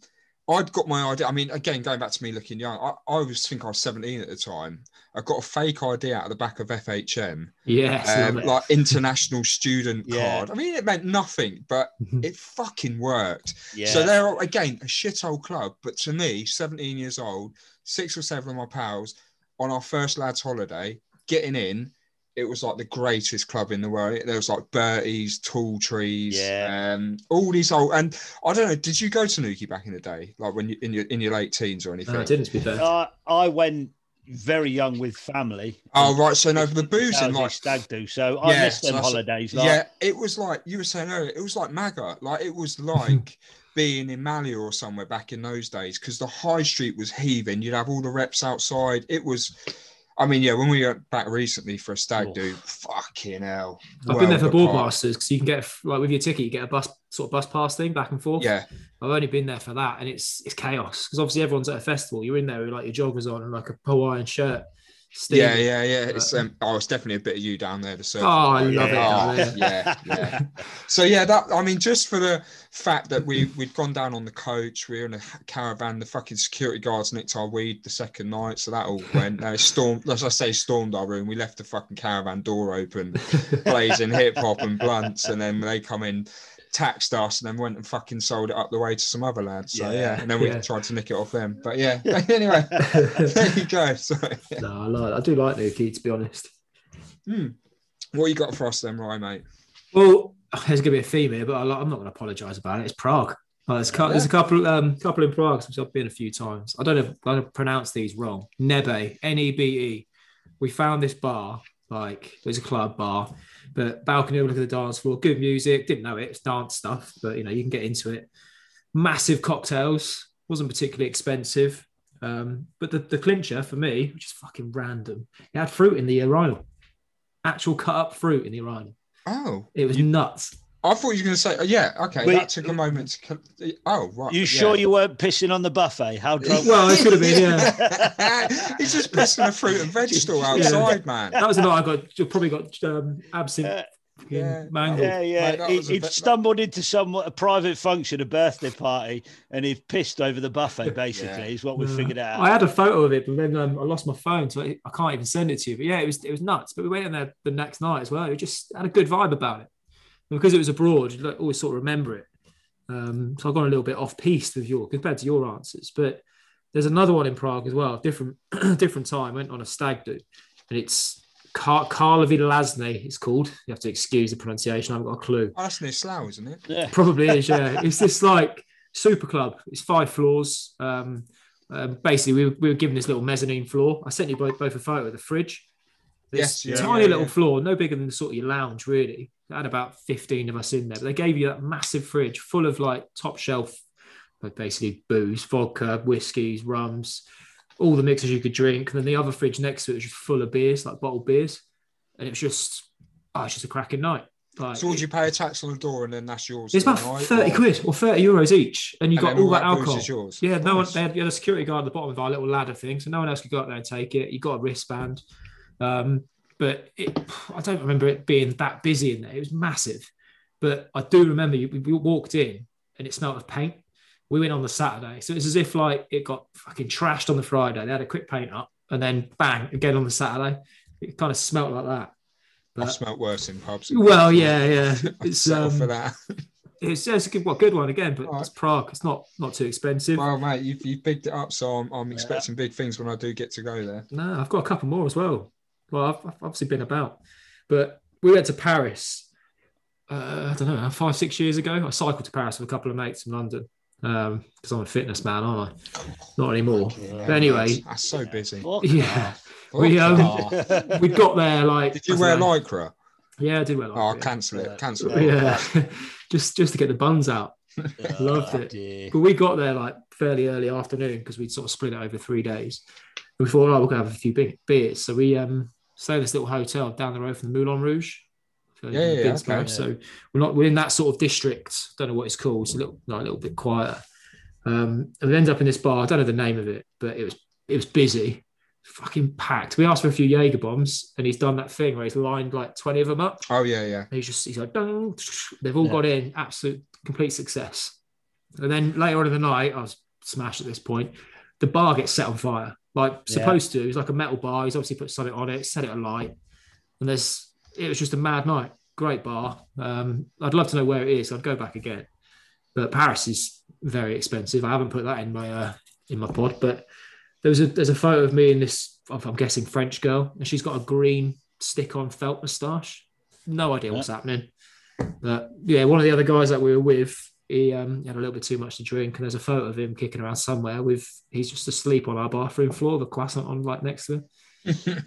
I'd got my idea. I mean, again, going back to me looking young, I, I was think I was 17 at the time. I got a fake ID out of the back of FHM, Yeah. um, like [laughs] international student Yeah. card. I mean, it meant nothing, but [laughs] it fucking worked. yeah. So they're again a shithole club, but to me, 17 years old, six or seven of my pals on our first lads' holiday, getting in, it was like the greatest club in the world. There was like Bertie's, Tall Trees, Yeah. um, all these old. And I don't know, did you go to Newquay back in the day, like when you in your in your late teens or anything? no, I didn't to be fair. I, I went very young with family. Oh right, so no, for the booze boozing was like stag do. So I Yeah, missed so them that's- holidays. Like, yeah, it was like you were saying earlier. It was like Maga. Like it was like [laughs] being in Malia or somewhere back in those days because the high street was heaving. You'd have all the reps outside. It was. I mean, yeah, when we went back recently for a stag Oh. do, fucking hell. I've been there for world board masters because you can get like with your ticket, you get a bus sort of bus pass thing back and forth. Yeah, I've only been there for that, and it's it's chaos because obviously everyone's at a festival. You're in there with like your joggers on and like a Hawaiian shirt. Yeah, steaming. yeah, yeah. It's um, oh, it's definitely a bit of you down there. The. Oh, I love it down Oh, yeah, yeah. So yeah, that I mean, just for the fact that we we'd gone down on the coach, we were in a caravan. The fucking security guards nicked our weed the second night, so that all went. Uh, stormed, as I say, stormed our room. We left the fucking caravan door open, blazing hip hop and blunts, and then they come in. Taxed us and then went and fucking sold it up the way to some other lads. So yeah, Yeah. and then we Yeah. tried to nick it off them. But [laughs] yeah, [laughs] anyway, there you go. So, no, I like. I do like Newquay to be honest. hmm. what you got for us then, right, mate? Well, there's going to be a theme here, but I, I'm not going to apologise about it. It's Prague. Like, there's, cou- there's a couple, um, couple in Prague, which I've been a few times. I don't know if I'm going to pronounce these wrong. Nebe, N E B E. We found this bar, like there's a club bar, but balcony overlooking the dance floor. Good music. Didn't know it. It's dance stuff, but you know you can get into it. Massive cocktails. Wasn't particularly expensive. Um, but the, the clincher for me, which is fucking random, it had fruit in the urinal. Actual cut up fruit in the urinal. Oh, It was nuts. I thought you were going to say, oh, yeah, okay. Wait, that took a moment to. co- Oh, right. You yeah. sure you weren't pissing on the buffet? How [laughs] drunk? Well, it could have been, yeah. [laughs] He's just pissing a fruit and veg stall outside, man. That was the night I got. You probably got um, absinthe Uh, yeah. mangled. Yeah, yeah. Mate, he, he'd bit- stumbled into some a private function, a birthday party, and he pissed over the buffet. Basically, Yeah. is what we Yeah. figured out. I had a photo of it, but then um, I lost my phone, so I, I can't even send it to you. But yeah, it was it was nuts. But we went in there the next night as well. It just had a good vibe about it, and because it was abroad. You always sort of remember it. Um, so I've gone a little bit off piece with your compared to your answers. But there's another one in Prague as well, different [clears throat] different time. Went on a stag do, and it's Kar- Karlovy Lázně. It's called. You have to excuse the pronunciation. I haven't got a clue. Oh, that's near Slough, isn't it? yeah. Probably is, yeah. [laughs] It's this like super club. It's five floors. Um, um, basically, we were, we were given this little mezzanine floor. I sent you both, both a photo of the fridge. Yes, This yeah, tiny yeah, little yeah. floor, no bigger than the sort of your lounge, really. It had about 15 of us in there, but they gave you that massive fridge full of like top shelf, like basically booze, vodka, whiskies, rums, all the mixes you could drink. And then the other fridge next to it was just full of beers, like bottled beers. And it was just, oh, it's just a cracking night. Like, So would you pay a tax on the door and then that's yours? it's about night, 30 or- quid or 30 euros each. And you and got then all that booze alcohol. is yours. Yeah, no one. They had, you had a security guard at the bottom of our little ladder thing, so no one else could go up there and take it. You got a wristband, um, but it, I don't remember it being that busy in there. It was massive, but I do remember you, we walked in and it smelled of paint. We went on the Saturday, so it's as if like it got fucking trashed on the Friday. They had a quick paint up, and then bang again on the Saturday. It kind of smelt like that. I've smelt worse in pubs. well, yeah, yeah. It's [laughs] um, for that. it's, yeah, it's a good, well, good one again, but right. it's Prague. It's not not too expensive. Well, mate, you've, you've bigged it up, so I'm, I'm expecting big things when I do get to go there. No, I've got a couple more as well. Well, I've, I've obviously been about, but we went to Paris. Uh, I don't know, five six years ago. I cycled to Paris with a couple of mates from London because I'm a fitness man, aren't I? Not anymore. But anyway, That's, that's so busy. Fuck yeah, off. we um, [laughs] we got there like. Did you wear know. lycra? Yeah, I did wear Oh, lycra. cancel Yeah. it. Cancel it. yeah, [laughs] just just to get the buns out. [laughs] Loved Oh, it. dear. But we got there like fairly early afternoon because we'd sort of split it over three days. We thought, oh, we're gonna have a few big beers. So we um stayed in this little hotel down the road from the Moulin Rouge. So, Yeah, yeah, okay. go. So we're not we're in that sort of district. Don't know what it's called. It's a little like, a little bit quieter. Um, and we end up in this bar. I don't know the name of it, but it was it was busy, fucking packed. We asked for a few Jaeger bombs, and he's done that thing where he's lined like twenty of them up. Oh, yeah, yeah. And he's just he's like, Dung. they've all Yeah. got in, absolute complete success. And then later on in the night, I was smashed at this point. The bar gets set on fire, like Yeah. supposed to. It's like a metal bar. He's obviously put something on it, set it alight, and there's it was just a mad night. Great bar. Um, I'd love to know where it is. I'd go back again, but Paris is very expensive. I haven't put that in my uh, in my pod, but there was a there's a photo of me and this I'm guessing French girl, and she's got a green stick-on felt moustache. No idea what's happening. But yeah, one of the other guys that we were with, he, um, he had a little bit too much to drink, and there's a photo of him kicking around somewhere with he's just asleep on our bathroom floor, the croissant on like next to him.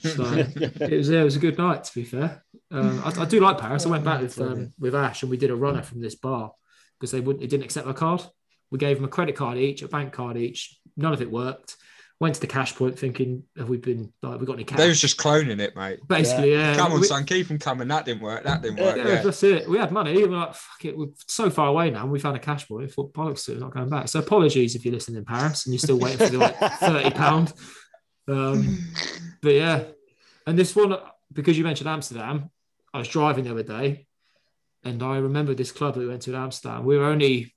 So it was yeah, it was a good night to be fair. Um, I, I do like Paris. I went back with um, with Ash and we did a runner from this bar because they wouldn't they didn't accept my card. We gave them a credit card each, a bank card each. None of it worked. Went to the cash point thinking, have we been like we got any cash? They was just cloning it, mate. Basically, yeah. Come on, We- son, keep them coming. That didn't work. That didn't work. Yeah, Yeah. that's it. We had money. We were like, fuck it. We're so far away now. and We found a cash point. We thought, bollocks to it, not going back. So apologies if you're listening in Paris and you're still waiting for the like [laughs] thirty pound. Um, but yeah, and this one because you mentioned Amsterdam, I was driving the other day, and I remember this club that we went to in Amsterdam. We were only,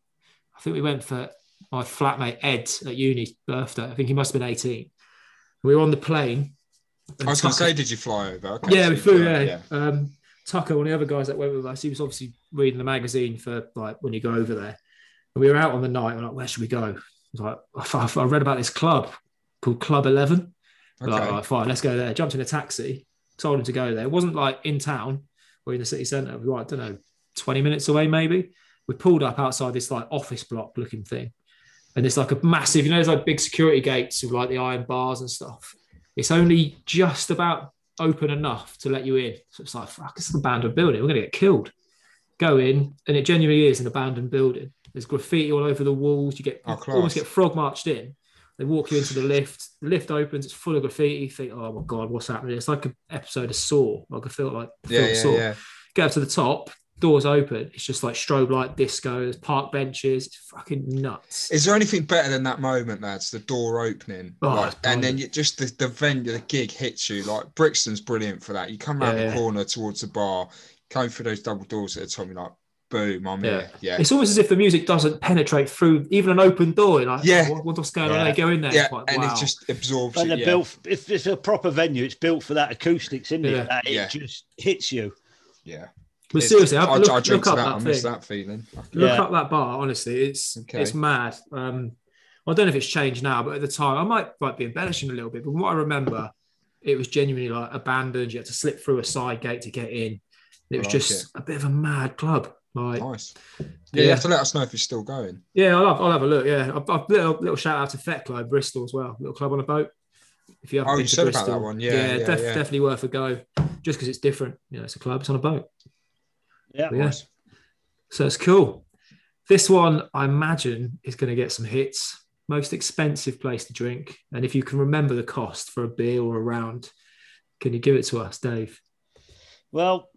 I think we went for my flatmate Ed at uni's birthday. I think he must have been eighteen. We were on the plane. I was going to say, did you fly over? Okay, yeah, so we flew. flew, Yeah. Um, Tucker, one of the other guys that went with us, he was obviously reading the magazine for like when you go over there. And we were out on the night. We're like, where should we go? I was like, I, I read about this club called Club Eleven. We're Like, Okay. all right, fine, let's go there. Jumped in a taxi. Told him to go there. It wasn't like in town or in the city centre. We were, like, I don't know, twenty minutes away maybe. We pulled up outside this like office block looking thing, and it's like a massive, you know, there's like big security gates with like the iron bars and stuff. It's only just about open enough to let you in. So it's like, fuck, this it's an abandoned building. We're going to get killed. Go in, and it genuinely is an abandoned building. There's graffiti all over the walls. You get Oh, you almost get frog marched in. They walk you into the lift. The lift opens. It's full of graffiti. You think, oh my god, what's happening? It's like an episode of Saw. Like I feel like Yeah, film yeah, Saw. yeah. Get up to the top. Doors open. It's just like strobe light disco. There's park benches. It's fucking nuts. Is there anything better than that moment, lads? The door opening, Oh, like, and then you, just the, the venue, the gig hits you. Like Brixton's brilliant for that. You come around Yeah, the yeah. corner towards the bar, going through those double doors at the top, you're like, boom, I'm Yeah. here. Yeah, It's almost as if the music doesn't penetrate through even an open door. You're like, Yeah. yeah, what, what's going on? Yeah. They go in there. yeah, it's like, and it just absorbs And it. they're Yeah. built. If it's a proper venue, it's built for that acoustics, isn't Yeah. it? That it Yeah. just hits you. yeah. But It's- seriously, have, I, look, I look up that. that, thing. miss that feeling. Look Yeah. up that bar. Honestly, it's Okay. it's mad. Um, I don't know if it's changed now, but at the time, I might might be embellishing a little bit. But what I remember, it was genuinely like abandoned. You had to slip through a side gate to get in. It was like just a bit of a mad club. Like, Nice. Yeah, Yeah. you have to let us know if it's still going. yeah, I'll have, I'll have a look. Yeah, I've, I've, little little shout out to Thekla Bristol as well. Little club on a boat. If you haven't Oh, been you to said about Bristol, that one. Yeah, yeah, def- yeah. definitely worth a go. Just because it's different. You know, it's a club. It's on a boat. Yeah. But yeah. Nice. So it's cool. This one, I imagine, is going to get some hits. Most expensive place to drink. And if you can remember the cost for a beer or a round, can you give it to us, Dave? Well,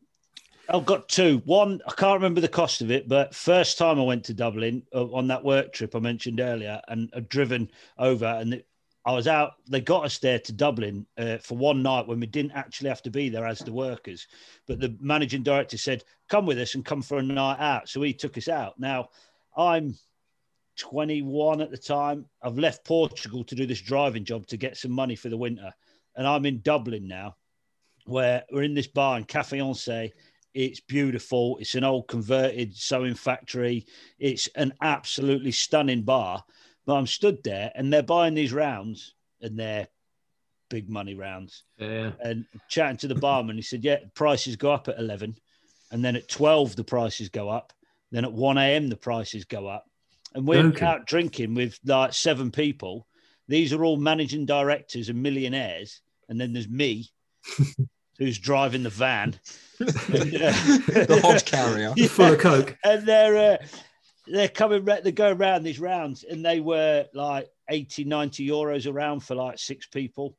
I've got two. One, I can't remember the cost of it, but first time I went to Dublin uh, on that work trip I mentioned earlier, and I'd driven over, and it, I was out. They got us there to Dublin uh, for one night when we didn't actually have to be there as the workers. But the managing director said, "Come with us and come for a night out." So he took us out. Now, I'm 21 at the time. I've left Portugal to do this driving job to get some money for the winter, and I'm in Dublin now where we're in this bar in Cafe en Seine It's beautiful. It's an old converted sewing factory. It's an absolutely stunning bar. But I'm stood there and they're buying these rounds and they're big money rounds. Yeah. And chatting to the barman, he said, Yeah, prices go up at 11. And then at 12, the prices go up. Then at 1 a.m., the prices go up. And we're Okay. out drinking with like seven people. These are all managing directors and millionaires. And then there's me, [laughs] who's driving the van. [laughs] And, uh, the hod carrier. [laughs] Yeah. Full of coke. and they're uh, they're coming they go around these rounds and they were like 80 90 euros around for like six people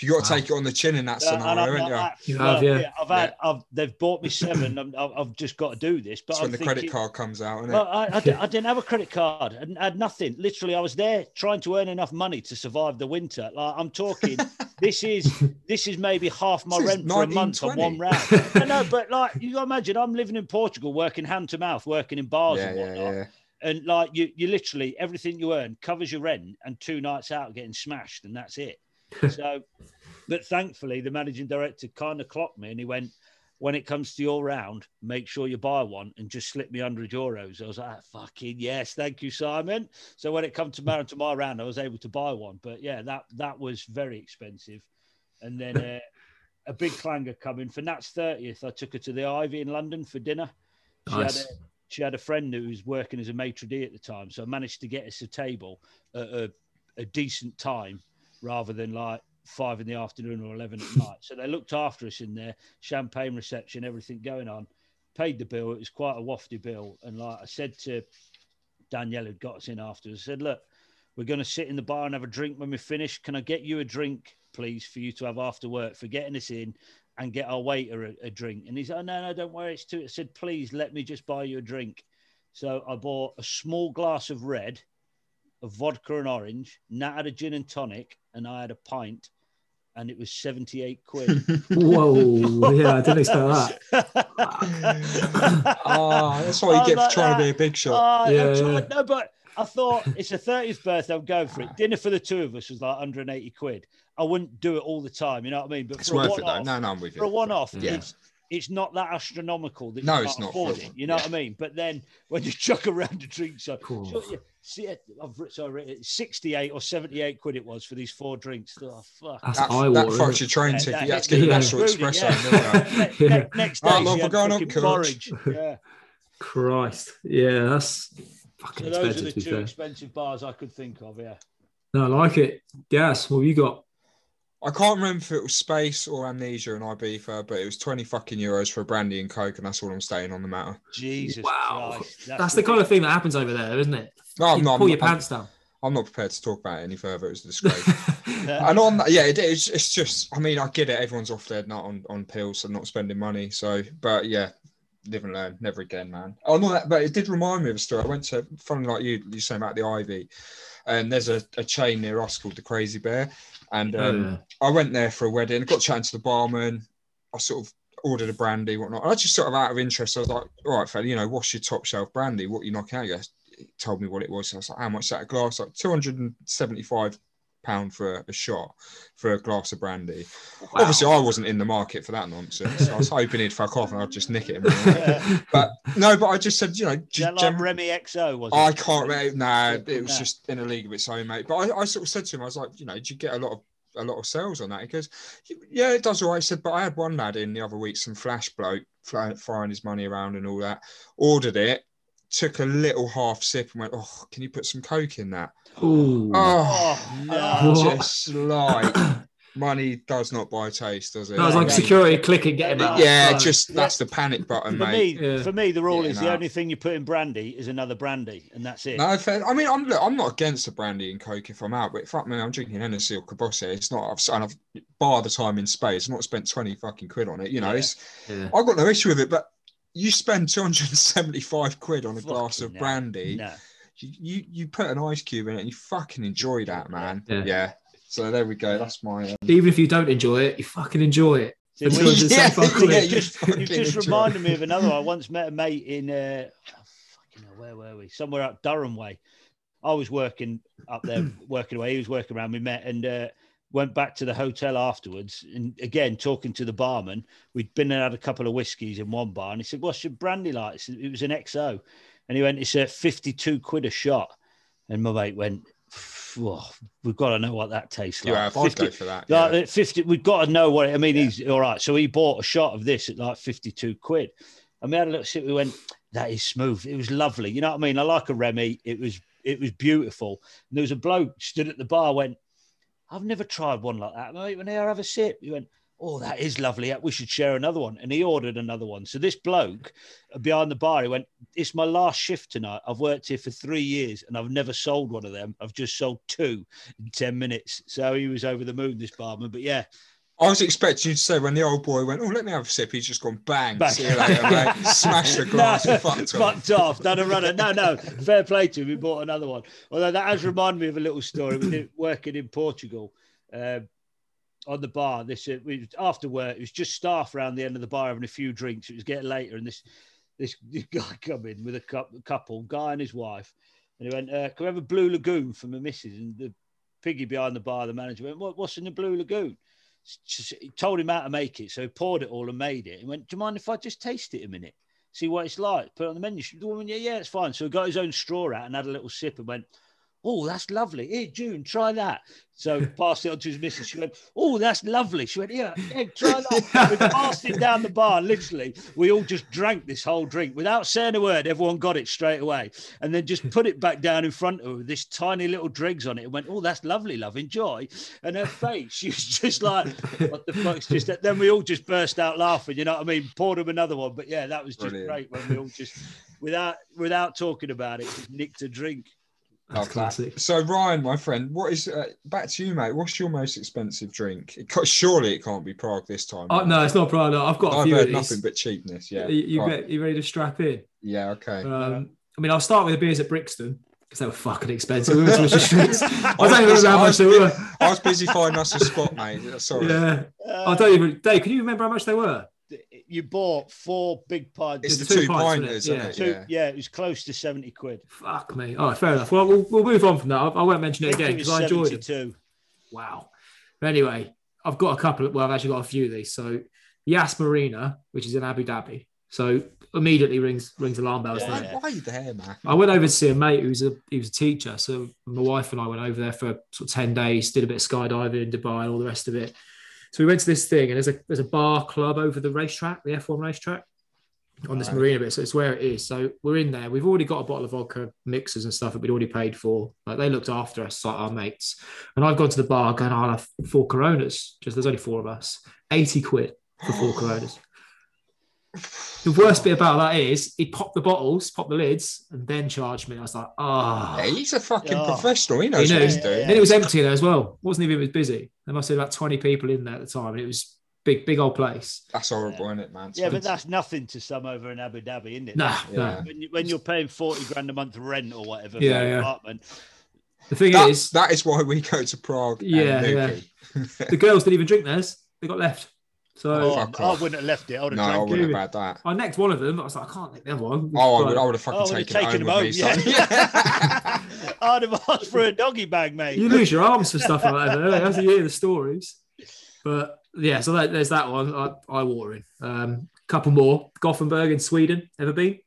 You got to take it on the chin in that Uh, and scenario, I'm haven't not you? that- You well, have, yeah. I've had I've they've bought me seven I'm, I've, I've just got to do this but That's when the credit card comes out, isn't it? well, I, I, di- I didn't have a credit card. I had nothing. Literally, I was there trying to earn enough money to survive the winter. Like I'm talking, [laughs] this is this is maybe half my This rent for a month on one round. [laughs] I know, but like you imagine, I'm living in Portugal, working hand to mouth, working in bars yeah, and yeah, whatnot, yeah. and like you, you literally everything you earn covers your rent and two nights out getting smashed, and that's it. So, but thankfully, the managing director kind of clocked me, and he went, "When it comes to your round, make sure you buy one and just slip me hundred euros." I was like, "Fucking yes, thank you, Simon." So when it comes to my to my round, I was able to buy one. But yeah, that that was very expensive, and then. Uh, a big clanger coming for Nat's 30th. I took her to the Ivy in London for dinner. She Nice. had a, she had a friend who was working as a maitre d' at the time, so I managed to get us a table at a, a decent time rather than like five in the afternoon or eleven at night. So they looked after us in there, champagne reception, everything going on. Paid the bill. It was quite a wafty bill, and like I said to Danielle, who got us in afterwards, I said, "Look, we're going to sit in the bar and have a drink when we finish. Can I get you a drink, please, for you to have after work for getting us in?" And get our waiter a, a drink. And he said, oh, No, no, don't worry. It's too. I said, Please let me just buy you a drink. So I bought a small glass of red, of vodka and orange. Nat had a gin and tonic, and I had a pint, and it was 78 quid. [laughs] Whoa. Yeah, I didn't expect that. Oh, [laughs] that's what I you get like for trying to be a big shot. Oh, Yeah, I'm trying- yeah. No, but I thought it's a 30th birthday. I'm going for it. Dinner for the two of us was like 180 quid. I wouldn't do it all the time, you know what I mean? But it's for a worth it though. one-off, No, no, I'm with you. for a one-off, Yeah. it's it's not that astronomical that you No, can't it's not afford for it. You know Yeah. what I mean? But then when you [laughs] chuck around a drink, so, Cool. so yeah, I've writ- so written eh, 68 or 78 quid it was for these four drinks. Oh fuck. That's That, eye that water. fucks your train Yeah, ticket. that You had to hit get your me. National Screwed it, Espresso. yeah. didn't you? [laughs] Ne- Yeah. ne- next day, Right, love, we're going on, fucking Coach. porridge. Yeah. Christ. Yeah, that's fucking So those are the two fair. expensive bars I could think of. Yeah. No, I like it. Gaz, what have you got? I can't remember if it was Space or Amnesia in Ibiza, but it was 20 fucking euros for a brandy and coke, and that's all I'm staying on the matter. Jesus Wow. Christ. That's, the kind of thing that happens over there, isn't it? No, I'm You not. pull I'm, your not- pants down. I'm not prepared to talk about it any further. It was a disgrace. [laughs] and on that, yeah, it is. It's just, I mean, I get it. Everyone's off their nut on, on pills and not spending money. So, but yeah, live and learn. Never again, man. Oh, no, that, but it did remind me of a story. I went to, funny like you, you saying about the Ivy, and there's a, a chain near us called the Crazy Bear. And um, Oh, yeah. I went there for a wedding, got chatting to the barman. I sort of ordered a brandy, whatnot. And I just sort of out of interest, I was like, all right, fella, you know, what's your top shelf brandy? What you knock out? He told me what it was. I was like, how much is that a glass? Like 275 pound for a, shot for a glass of brandy. Obviously, I wasn't in the market for that nonsense. I was hoping he'd fuck off and I'd just nick it. [laughs] But no, but I just said, you know, just like gen- Remy XO? Was it? I can't remember. Nah, it was just in a league of its own, mate. But I, I sort of said to him, I was like, you know, did you get a lot of a lot of sales on that? He goes, yeah, it does all right. He said, but I had one lad in the other week, some flash bloke fly- firing his money around and all that. Ordered it, took a little half sip and went, oh, can you put some coke in that? Ooh. Oh, Oh, no. Just like money does not buy taste, does it? that was like Yeah. security clicking, get him out. yeah, Like, just that's the panic button, For mate. me, Yeah. for me, the rule Yeah, is no. the only thing you put in brandy is another brandy, and that's it. No, fair. I mean, I'm look, I'm not against a brandy and coke if I'm out, but fuck me, I'm drinking Hennessy or Cabosse. It's not. I've and I've bar the time in space. I've not spent twenty fucking quid on it. You know, Yeah. it's yeah. I've got no issue with it, but you spend two hundred and seventy five quid on a glass of no. brandy. No. You, you you put an ice cube in it and you fucking enjoy that, man. Yeah. Yeah. So there we go. That's my. Um, Even if you don't enjoy it, you fucking enjoy it. See, For we- 275 quid. yeah, You've just, you've just enjoy it. reminded me of another. one. I once met a mate in, uh, oh, fucking hell, where were we? Somewhere up Durham way. I was working up there, working away. He was working around. We met, and uh, went back to the hotel afterwards, and again talking to the barman, we'd been and had a couple of whiskies in one bar, and he said, "What's your brandy like?" Said, It was an XO, and he went, "It's a fifty-two quid a shot," and my mate went. "Whoa, we've got to know what that tastes like. Yeah, I'd 50 go for that. yeah. at 50, we've got to know what I mean. He's all right. So he bought a shot of this at like 52 quid. And we had a little sip. We went, that is smooth. It was lovely. You know what I mean? I like a Remy. It was it was beautiful. And there was a bloke stood at the bar, went, I've never tried one like that. Mate, when I have a sip, he went, Oh, that is lovely. We should share another one. And he ordered another one. So this bloke uh, behind the bar, he went, It's my last shift tonight. I've worked here for three years and I've never sold one of them. I've just sold two in 10 minutes. So he was over the moon, this barman. But yeah, I was expecting you to say when the old boy went, "Oh, let me have a sip," he's just gone bang. Bang. See you later, mate. [laughs] Smashed the glass no, fucked off. fucked off. Done a runner. No, no. Fair play to him. We bought another one. Although that has reminded me of a little story. We did working in Portugal um, on the bar. This uh, we after work. It was just staff around the end of the bar having a few drinks. It was getting later, and this this, this [laughs] guy come in with a couple, guy and his wife, and he went, uh, "Can we have a blue lagoon for my missus?" And the piggy behind the bar, the manager went, what, "What's in the blue lagoon?" He told him how to make it. So he poured it all and made it. He went, Do you mind if I just taste it a minute? See what it's like? Put it on the menu. The woman, yeah, yeah, it's fine. So he got his own straw out and had a little sip and went, Oh, that's lovely. Here, June, try that. So passed it on to his missus. She went, Oh, that's lovely. She went, Yeah, yeah try that. [laughs] we passed it down the bar. Literally, we all just drank this whole drink without saying a word. Everyone got it straight away and then just put it back down in front of her this tiny little dregs on it and went, Oh, that's lovely, love. Enjoy. And her face, she was just like, What the fuck's just that? Then we all just burst out laughing. You know what I mean? Poured him another one. But yeah, that was just Brilliant. great when we all just, without without talking about it, just nicked a drink. That's Love that. classic. So Ryan, my friend, what is uh, back to you, mate? What's your most expensive drink? It, surely it can't be Prague this time. Oh, no, it's not Brian. I've got a I've few of heard nothing but cheapness. Yeah. You, you, Right. get, you ready to strap in? Yeah. Okay. Um, I mean, I'll start with the beers at Brixton because they were fucking expensive. We went to. I was don't even busy- remember how much they were. I was busy finding us a spot, mate. Sorry. [laughs] Yeah, Uh, I don't even. Dave, can you remember how much they were? You bought four big pints. It's It's the two two pints, pointers, it? isn't Yeah. it? Two, Yeah. yeah. it was close to 70 quid. Fuck me. All right, fair enough. Well, we'll, we'll move on from that. I, I won't mention it again because I enjoyed it. 72. Wow. But anyway, I've got a couple. Of, well, I've actually got a few of these. So, Yas Marina, which is in Abu Dhabi. So immediately rings rings alarm bells. Yeah. doesn't Why, it? why are you there, man? I went over to see a mate who's a he was a teacher. So my wife and I went over there for sort of ten days, did a bit of skydiving in Dubai and all the rest of it. So we went to this thing, and there's a there's a bar club over the racetrack, the F1 racetrack, on this Right. marina bit. So it's where it is. So we're in there. We've already got a bottle of vodka mixers and stuff that we'd already paid for. Like they looked after us, like our mates. And I've gone to the bar going, I'll have four Coronas. Just there's only four of us. Eighty quid for four [gasps] Coronas. The worst bit about that is he popped the bottles, popped the lids, and then charged me. I was like, ah. Yeah, he's a fucking Oh. professional. He knows He what he's knows. doing. And it was empty there as well. Wasn't even it was busy. There must have been about 20 people in there at the time. And it was big, big old place. That's horrible, isn't it, man? Yeah, but that's nothing to some over in Abu Dhabi, isn't it? Nah, Yeah. nah. When, you, when you're paying 40 grand a month rent or whatever Yeah, for an yeah. apartment, The thing that, is, that is why we go to Prague. Yeah, and yeah. The girls didn't even drink theirs. They got left. So oh, fuck I off. wouldn't have left it. I would no, have I drank wouldn't it. have had that. I necked one of them. But I was like, I can't neck the other one. Oh, I would, I would have fucking I would have taken, taken it home with me. home. son. Yeah. [laughs] [laughs] I'd have asked for a doggy bag, mate. you lose your arms for stuff like that. Though. As you hear the stories. But yeah, so that, there's that one. I, I watering. Um, couple more. Gothenburg in Sweden. Ever been?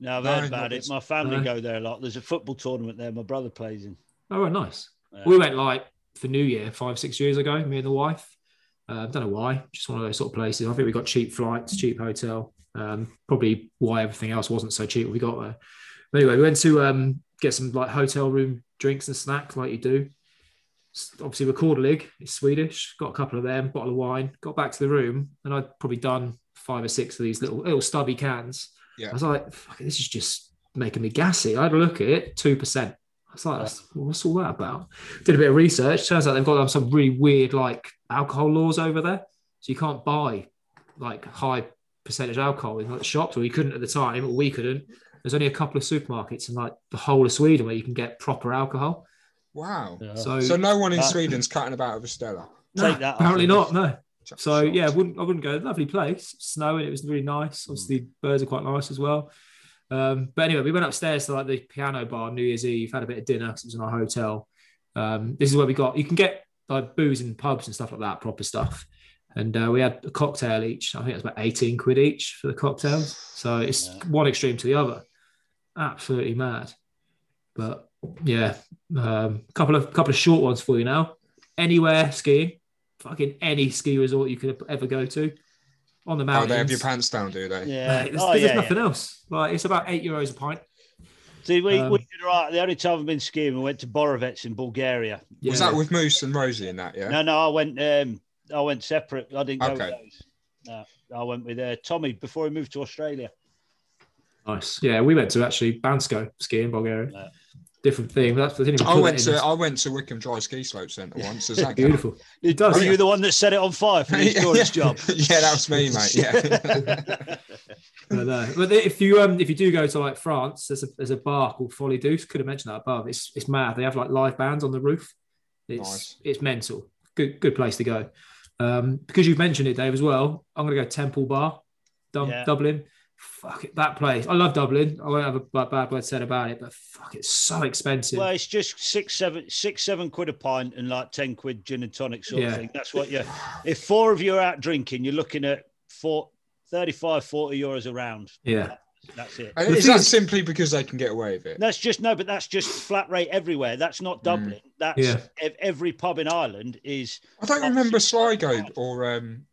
No, I've heard not about it. My family No. go there a lot. There's a football tournament there. My brother plays in. Oh, right, nice. Yeah. We went like for New Year five, six years ago, me and the wife. Uh, don't know why, just one of those sort of places. I think we got cheap flights, cheap hotel. Um, probably why everything else wasn't so cheap we got there. But anyway, we went to um, get some like hotel room drinks and snacks like you do. Obviously, Rekorderlig It's Swedish. Got a couple of them, bottle of wine. Got back to the room, and I'd probably done five or six of these little little stubby cans. Yeah. I was like, this is just making me gassy. I had a look at it, two percent. I was like, That's- what's all that about? Did a bit of research. Turns out they've got um, some really weird like alcohol laws over there, so you can't buy like high percentage alcohol in like shops, or you couldn't at the time, or we couldn't. There's only a couple of supermarkets in like the whole of Sweden where you can get proper alcohol. Wow. Yeah. So, So no one in Uh, Sweden's cutting about with a Stella. no, take that apparently not. No. So Shocked. yeah, I wouldn't I wouldn't go. Lovely place, snowing. It was really nice. Obviously, birds are quite nice as well. Um, but anyway, we went upstairs to like the piano bar New Year's Eve. Had a bit of dinner 'cause it was in our hotel. Um, this is where we got. You can get like booze in pubs and stuff like that, proper stuff. And uh, we had a cocktail each. I think it was about 18 quid each for the cocktails. So it's Yeah. one extreme to the other. Absolutely mad. But yeah, um, couple of couple of short ones for you now. Anywhere skiing, fucking any ski resort you could ever go to on the Oh, they have your pants down, do they? Yeah. Mate, there's, oh, there's yeah, nothing yeah. else. Like it's about eight euros a pint. See, we, Um, we did right. The only time I've been skiing, we went to Borovets in Bulgaria. Yeah. Was that with Moose and Rosie in that? Yeah. No, no, I went. Um, I went separate. I didn't go Okay. with those. No, I went with uh, Tommy before he moved to Australia. nice? Yeah, we went to actually Bansko skiing in Bulgaria. Yeah. Different thing. But that's, I didn't I went that to in. I went to Wickham Dry Ski Slope Centre once. [laughs] Does that count? beautiful. It does. Were you the one that set it on fire for the insurance job? [laughs] yeah, that was me, [laughs] mate. Yeah. But, uh, but if you um if you do go to like France, there's a there's a bar called Folie Douce. Could have mentioned that above. It's it's mad. They have like live bands on the roof. It's Nice. it's mental. Good good place to go. Um, because you've mentioned it, Dave, as well. I'm gonna go Temple Bar, Dub- Yeah. Dublin. Fuck it, that place. I love Dublin. I won't have a bad bad word said about it, but fuck, it's so expensive. Well, it's just six, seven, six, seven quid a pint and like ten quid gin and tonic sort Yeah. of thing. That's what you. If four of you are out drinking, you're looking at four, 35, 40 euros a round. yeah, That's it. And The Is thing that is- simply because they can get away with it? That's just no, but that's just flat rate everywhere. That's not Dublin. That's Yeah. ev- every pub in Ireland is. I don't remember Sligo or um,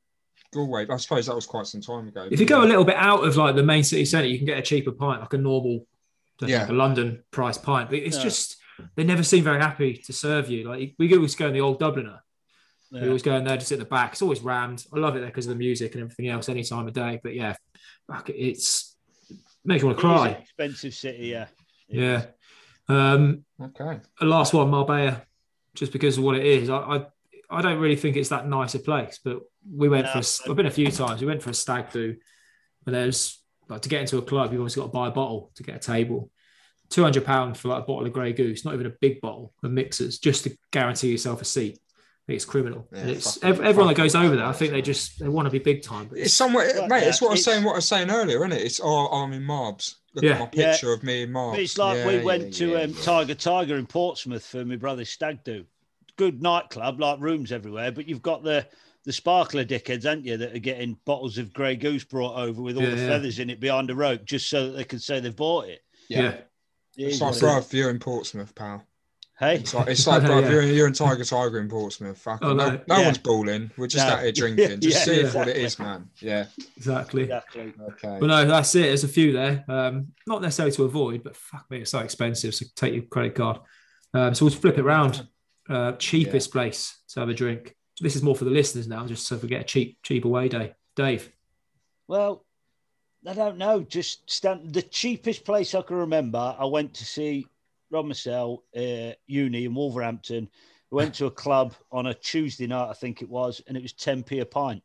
Galway. I suppose that was quite some time ago. if you go a little bit out of like the main city centre, you can get a cheaper pint, like a normal, Yeah. like a London price pint. But it's Yeah. just they never seem very happy to serve you. Like we always go in the old Dubliner. We Yeah. always go in there just at the back. It's always rammed. I love it there because of the music and everything else any time of day. But yeah, fuck it, it's makes you want to It is an cry. expensive city, yeah. It Yeah. is. Um, Okay. a last one, Marbella, just because of what it is. I, I I don't really think it's that nice a place, but we went No, for. A, I've been a few times. We went for a stag do, and there's like to get into a club, you've always got to buy a bottle to get a table. Two hundred pound for like a bottle of Grey Goose, not even a big bottle of mixers, just to guarantee yourself a seat. I think it's criminal. Yeah, And it's fucking- ev- everyone that goes over there. I think they just they want to be big time. But It's it's, somewhere, Well, mate. It's yeah, what I was saying. What I was saying earlier, isn't it? It's oh, I'm in Marbs. Look Yeah. at my Yeah. picture of me in Marbs. But it's like Yeah, we yeah, went to yeah, um, yeah. Tiger Tiger in Portsmouth for my brother's stag do. Good nightclub, like rooms everywhere, but you've got the the sparkler dickheads, aren't you, that are getting bottles of Grey Goose brought over with all Yeah, the yeah. feathers in it behind a rope just so that they can say they've bought it. yeah. It It's is like, what it bro, you're in Portsmouth, pal. Hey, It's like, it's like I bro, you're, in, you're in Tiger Tiger in Portsmouth. Fuck Oh, no, no. no Yeah. one's balling. We're just No. out here [laughs] drinking. Just Yeah, see yeah. what it is, man. Yeah. exactly. exactly. Okay. But no, that's it. There's a few there. Um, not necessarily to avoid, but fuck me, it's so expensive. So take your credit card. Um, so we'll flip it around. Uh, cheapest place to have a drink. This is more for the listeners now, just so we get a cheap, cheap away day. Dave. Well, I don't know. Just stand, the cheapest place I can remember. I went to see Rob Marcel, uh, uni in Wolverhampton. We went to a club on a Tuesday night, I think it was, and it was 10p a pint.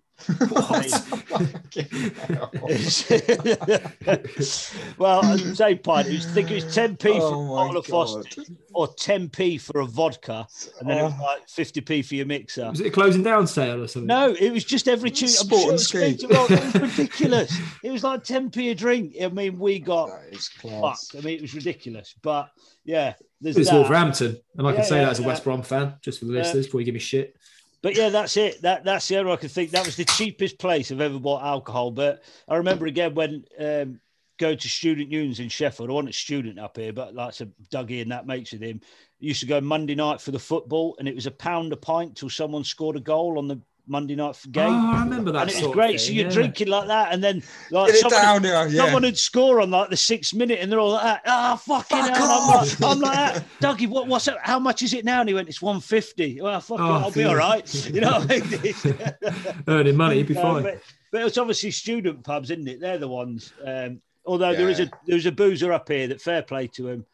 Well, I'd say pint. It was, I think it was 10p for Oh a bottle of God. Foster or 10p for a vodka, and then it was Oh. like 50p for your mixer. Was it a closing down sale or something? No, it was just every Tuesday. I'm Sport sure and it's ski. ski. Well, it was [laughs] ridiculous. it was like 10p a drink. I mean, we got That is class. fucked. I mean, it was ridiculous. But yeah, there's It's that. Wolverhampton, and I can say yeah, that as a yeah. West Brom fan, just for the Yeah. listeners, before you give me shit. But yeah, that's it. That that's the only I can think. That was the cheapest place I've ever bought alcohol. But I remember again when um, go to student unions in Sheffield. I wasn't a student up here, but like so Dougie and that mates with him used to go Monday night for the football, and it was a pound a pint till someone scored a goal on the Monday night game. Oh, I remember that. and it was great. thing, so you're yeah. drinking like that, and then like someone, down here. Yeah. someone would score on like the sixth minute, and they're all like, that. "Ah, fucking Fuck hell!" I'm like. I'm like, that. [laughs] Dougie, what, what's up? How much is it now? And he went, "It's 150." Well, fuck it, Oh, I'll be all right. [laughs] You know what I mean? [laughs] Earning money, you'd be No, fine. but, but it's obviously student pubs, isn't it? They're the ones. Um, although there is a there's a boozer up here that fair play to him.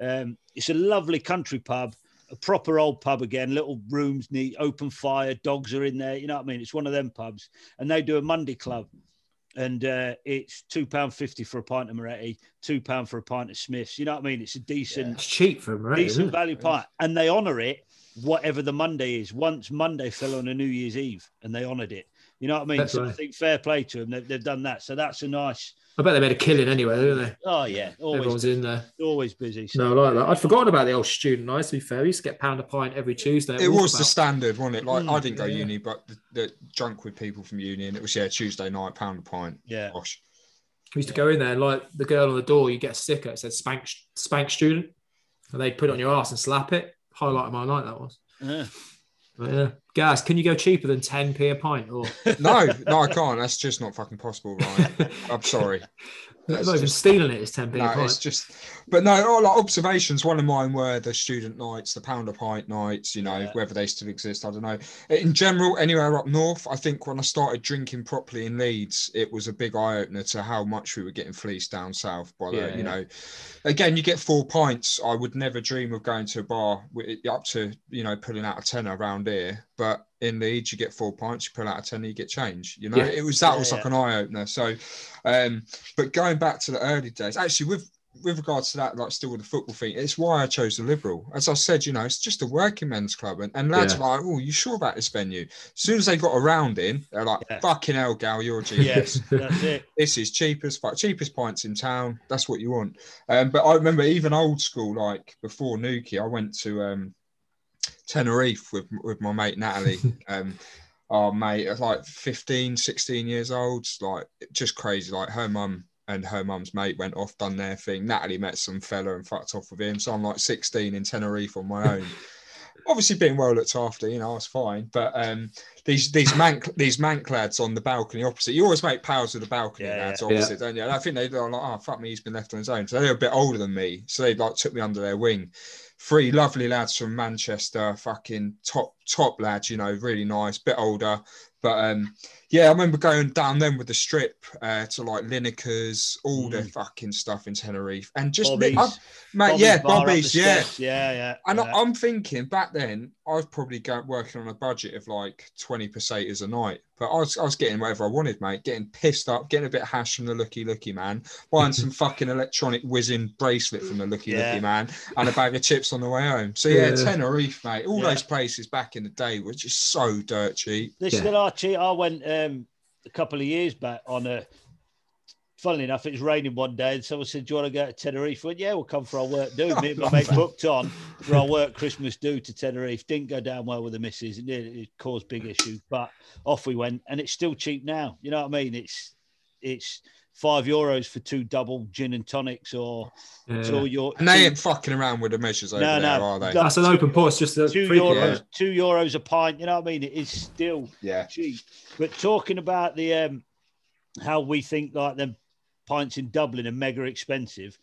Um, it's a lovely country pub, a proper old pub again, little rooms, neat, open fire, dogs are in there. You know what I mean? It's one of them pubs, and they do a Monday club, and uh, it's two pound fifty for a pint of Moretti, two pound for a pint of Smiths. You know what I mean? It's a decent It's cheap for right? decent value pint, and they honour it whatever the Monday is. Once Monday fell on a New Year's Eve, and they honoured it. You know what I mean? That's so I think fair play to them. They've, they've done that. So that's a nice. I bet they made a killing anyway, didn't they? Oh yeah, always Everyone's in there. always busy. So. No, I like that. I'd forgotten about the old student nights. To be fair, we used to get pound a pint every Tuesday. It was the standard, wasn't it? Like Mm, I didn't go yeah. uni, but the, the drunk with people from uni, and it was yeah Tuesday night, pound a pint. Yeah. Gosh. We used to go in there and like the girl on the door, you get a sticker. It said spank spank student, and they'd put it on your ass and slap it. Highlight of my night that was. Yeah. But yeah, Gaz, can you go cheaper than 10p a pint? Or [laughs] No, no, I can't. That's just not fucking possible, Ryan. I'm sorry. [laughs] not even just- stealing it is 10p a No, it's just, but no, all like observations. One of mine were the student nights, the pound a pint nights. You know, Yeah. whether they still exist, I don't know. In general, anywhere up north, I think when I started drinking properly in Leeds, it was a big eye opener to how much we were getting fleeced down south. By the, Yeah. you know, again, you get four pints. I would never dream of going to a bar with up to you know pulling out a tenner around here, but. In Leeds, you get four pints, you pull out a tenner, you get change. You know, Yeah. it was that Yeah, was like an eye opener. So, um, but going back to the early days, actually, with with regards to that, like still with the football thing, it's why I chose the Liberal. As I said, you know, it's just a working men's club, and, and lads Yeah. are like, "Oh, you sure about this venue?" As soon as they got around in, they're like, Yeah. "Fucking hell, gal, you're a [laughs] Yes, genius." that's it. this is cheapest, fuck, cheapest pints in town. That's what you want. Um, but I remember even old school, like before Newquay, I went to um, Tenerife with with my mate Natalie. [laughs] um, our mate, at like 15, 16 years old, like just crazy. Like her mum and her mum's mate went off, done their thing. Natalie met some fella and fucked off with him. So I'm like 16 in Tenerife on my [laughs] own. Obviously, being well looked after, you know, I was fine. But um, these these man these mank lads on the balcony opposite, you always make pals with the balcony Yeah, lads yeah. opposite, don't you? And I think they were like, oh fuck me, he's been left on his own. So they were a bit older than me, so they like took me under their wing. Three lovely lads from Manchester, fucking top top lads, you know, really nice, bit older. But um, yeah, I remember going down then with the strip uh, to like Lineker's, all the Mm. fucking stuff in Tenerife, and just Bobby's. I- mate, Bobby's yeah, bar Bobby's, yeah. yeah, yeah. And yeah. I, I'm thinking back then, I was probably go, working on a budget of like 20 pesetas a night. But I was, I was getting whatever I wanted, mate. Getting pissed up, getting a bit of hash from the Looky Looky man, buying some [laughs] fucking electronic whizzing bracelet from the Looky Yeah. Looky man, and a bag of chips on the way home. So yeah, Yeah. Tenerife, mate. All Yeah. those places back in the day were just so dirt cheap. They Yeah. still are cheap. I went um, a couple of years back on a. Funnily enough, it was raining one day, and someone said, "Do you want to go to Tenerife?" I went, "Yeah, we'll come for our work do." Me and my mate booked on for our work Christmas do to Tenerife. Didn't go down well with the missus. It, it caused big issues, but off we went, and it's still cheap now. You know what I mean? It's it's five euros for two double gin and tonics, or Yeah. it's all your And they ain't fucking around with the measures over No, there, no. are they? No. That's an open port. It's just a two free euros, kick. two euros a pint. You know what I mean? It is still Yeah. cheap. But talking about the um, how we think like them pints in Dublin are mega expensive,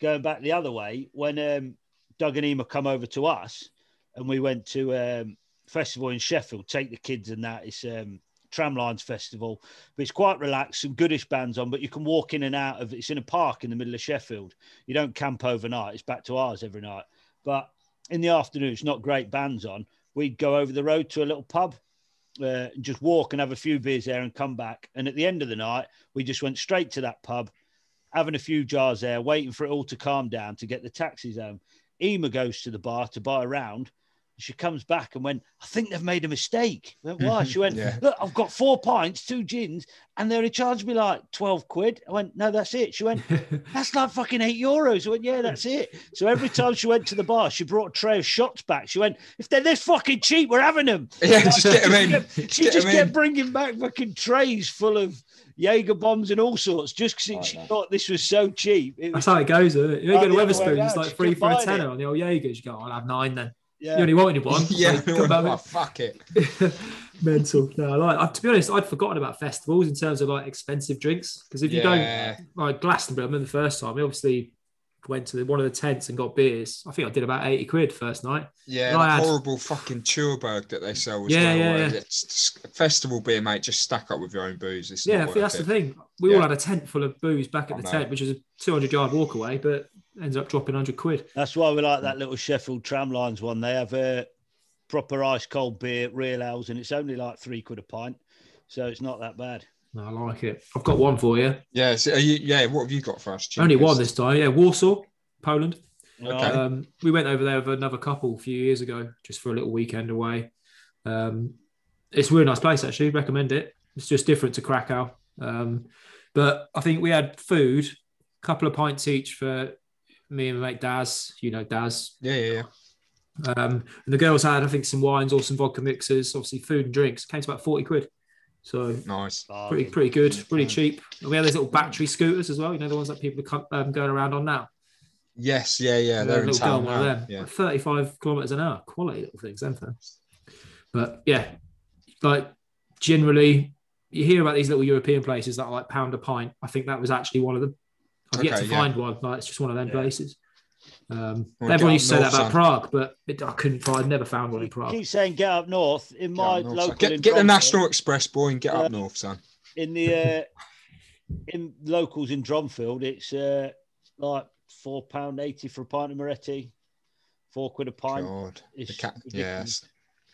going back the other way when um, Doug and Ema come over to us and we went to um, festival in Sheffield, take the kids and that. It's um, Tramlines Festival, but it's quite relaxed, some goodish bands on, but you can walk in and out of it's in a park in the middle of Sheffield. You don't camp overnight, it's back to ours every night. But in the afternoon, it's not great bands on. We'd go over the road to a little pub, uh, and just walk and have a few beers there and come back. And at the end of the night, we just went straight to that pub, having a few jars there, waiting for it all to calm down to get the taxis home. Ema goes to the bar to buy a round. She comes back and went, I think they've made a mistake. I went, Why? Mm-hmm. She went, Yeah. Look, I've got four pints, two gins, and they only charged me like 12 quid. I went, No, that's it. She went, [laughs] That's like fucking eight euros. I went, Yeah, that's it. So every time she went to the bar, she brought a tray of shots back. She went, If they're this fucking cheap, we're having them. Yeah, just get them in. She Get just 'em kept in. bringing back fucking trays full of Jaeger bombs and all sorts just because Like she that. thought this was so cheap. It That's was, how it goes, isn't it? You go to the Wetherspoons, it's like three for a buying tenner it. on the old Jaegers. You go, I'll have nine then. Yeah. You only wanted one. Yeah, so oh, fuck it. [laughs] Mental. No, like I, to be honest, I'd forgotten about festivals in terms of like expensive drinks because if you Yeah. don't like Glastonbury, I remember the first time we obviously went to the, one of the tents and got beers. I think I did about eighty quid first night. Yeah, And had- horrible fucking Tuborg that they sell as Yeah, well. yeah, yeah. It's festival beer, mate. Just stack up with your own booze. It's yeah, that's it. the thing. We Yeah. all had a tent full of booze back at I the know. tent, which was a two hundred yard walk away, but ends up dropping hundred quid. That's why we like that little Sheffield Tramlines one. They have a proper ice cold beer, real ales, and it's only like three quid a pint. So it's not that bad. No, I like it. I've got one for you. Yeah, so are you, yeah. What have you got for us? Only one this time. Yeah, Warsaw, Poland. Okay. Um, we went over there with another couple a few years ago, just for a little weekend away. Um, it's a really nice place, actually. Recommend it. It's just different to Krakow. Um, but I think we had food, a couple of pints each for me and my mate Daz. You know Daz. Yeah, yeah, yeah. Um, and the girls had, I think, some wines or some vodka mixers. Obviously, food and drinks came to about forty quid. So Nice. pretty pretty good, pretty cheap. And we had those little battery scooters as well. You know the ones that people are um, going around on now. Yes, yeah, yeah. Yeah, They're in town girl, one of now. them. Yeah. Like 35 kilometers an hour. Quality little things, them things. But yeah, like generally, you hear about these little European places that are like pound a pint. I think that was actually one of them. I've yet Okay, to yeah. find one. Like it's just one of them Yeah. places. Um, Well, everyone used to say that about son. Prague, but it, I couldn't find. I'd never found one in Prague. Keep saying get up north in my Get, up north, local. son. get, in get the Dronfield, National Express, boy, and get Yeah. up north, son. in the uh, [laughs] in locals in Dronfield, It's uh, like four pound eighty for a pint of Moretti, four quid a pint. God. The It's cat, yes.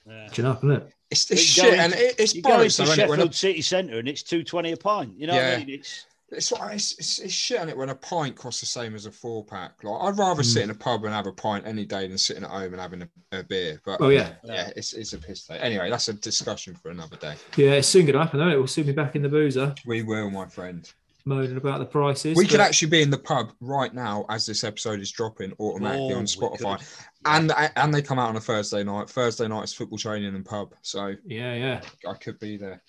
Yeah. Catching up, isn't it? It's, You it's shit, into- and it, it's You go into bollocks, though, it? Sheffield City Centre and it's two twenty a pint. You know what Yeah. I mean? It's It's, like- it's, it's, it's shit on it when a pint costs the same as a four pack. Like I'd rather Mm. sit in a pub and have a pint any day than sitting at home and having a, a beer. But Oh yeah, yeah, it's, it's a piss day. Anyway, that's a discussion for another day. yeah. It's soon going to happen, though. It will soon be back in the boozer, We will, my friend. moaning about the prices. We could actually be in the pub right now as this episode is dropping automatically Oh, on Spotify, could. and and they come out on a Thursday night. Thursday night is football training and pub, so Yeah, yeah. I could be there.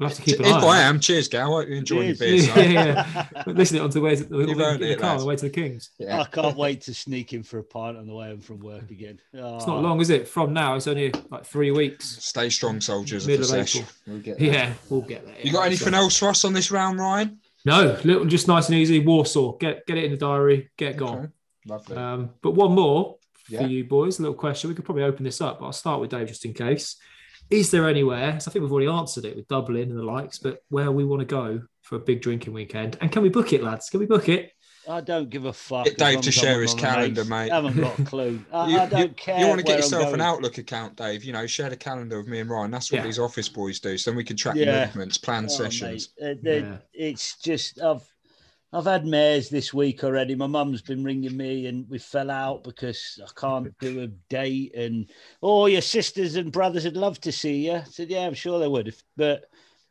We'll have to keep If an eye. on I am, cheers, Gal. I hope you enjoy your Cheers. beer. yeah, son. yeah. [laughs] Listen it on the way to the, You've the, the car the way to the Kings. Yeah. I can't wait to sneak in for a pint on the way home from work again. It's not long, is it? From now, it's only like three weeks. Stay strong, soldiers. Middle of the of. April. We'll get there. Yeah, we'll get there. You got anything else for us on this round, Ryan? No, little, just nice and easy. Warsaw. Get get it in the diary. Get gone. Okay. Lovely. Um, but one more for Yeah. you boys. A little question. We could probably open this up, but I'll start with Dave just in case. Is there anywhere? So I think we've already answered it with Dublin and the likes, but where we want to go for a big drinking weekend? And can we book it, lads? Can we book it? I don't give a fuck. Get Dave to share his calendar, mate. I haven't got a clue. [laughs] I, You- I don't care. You want to get yourself an. Outlook account, Dave? You know, share the calendar with me and Ryan. That's what Yeah. these office boys do. So then we can track Yeah. movements, plan Oh, sessions. mate, uh, Yeah. It's just I've I've had mares this week already. My mum's been ringing me, and we fell out because I can't do a date. And oh, your sisters and brothers would love to see you. I said, yeah, I'm sure they would. But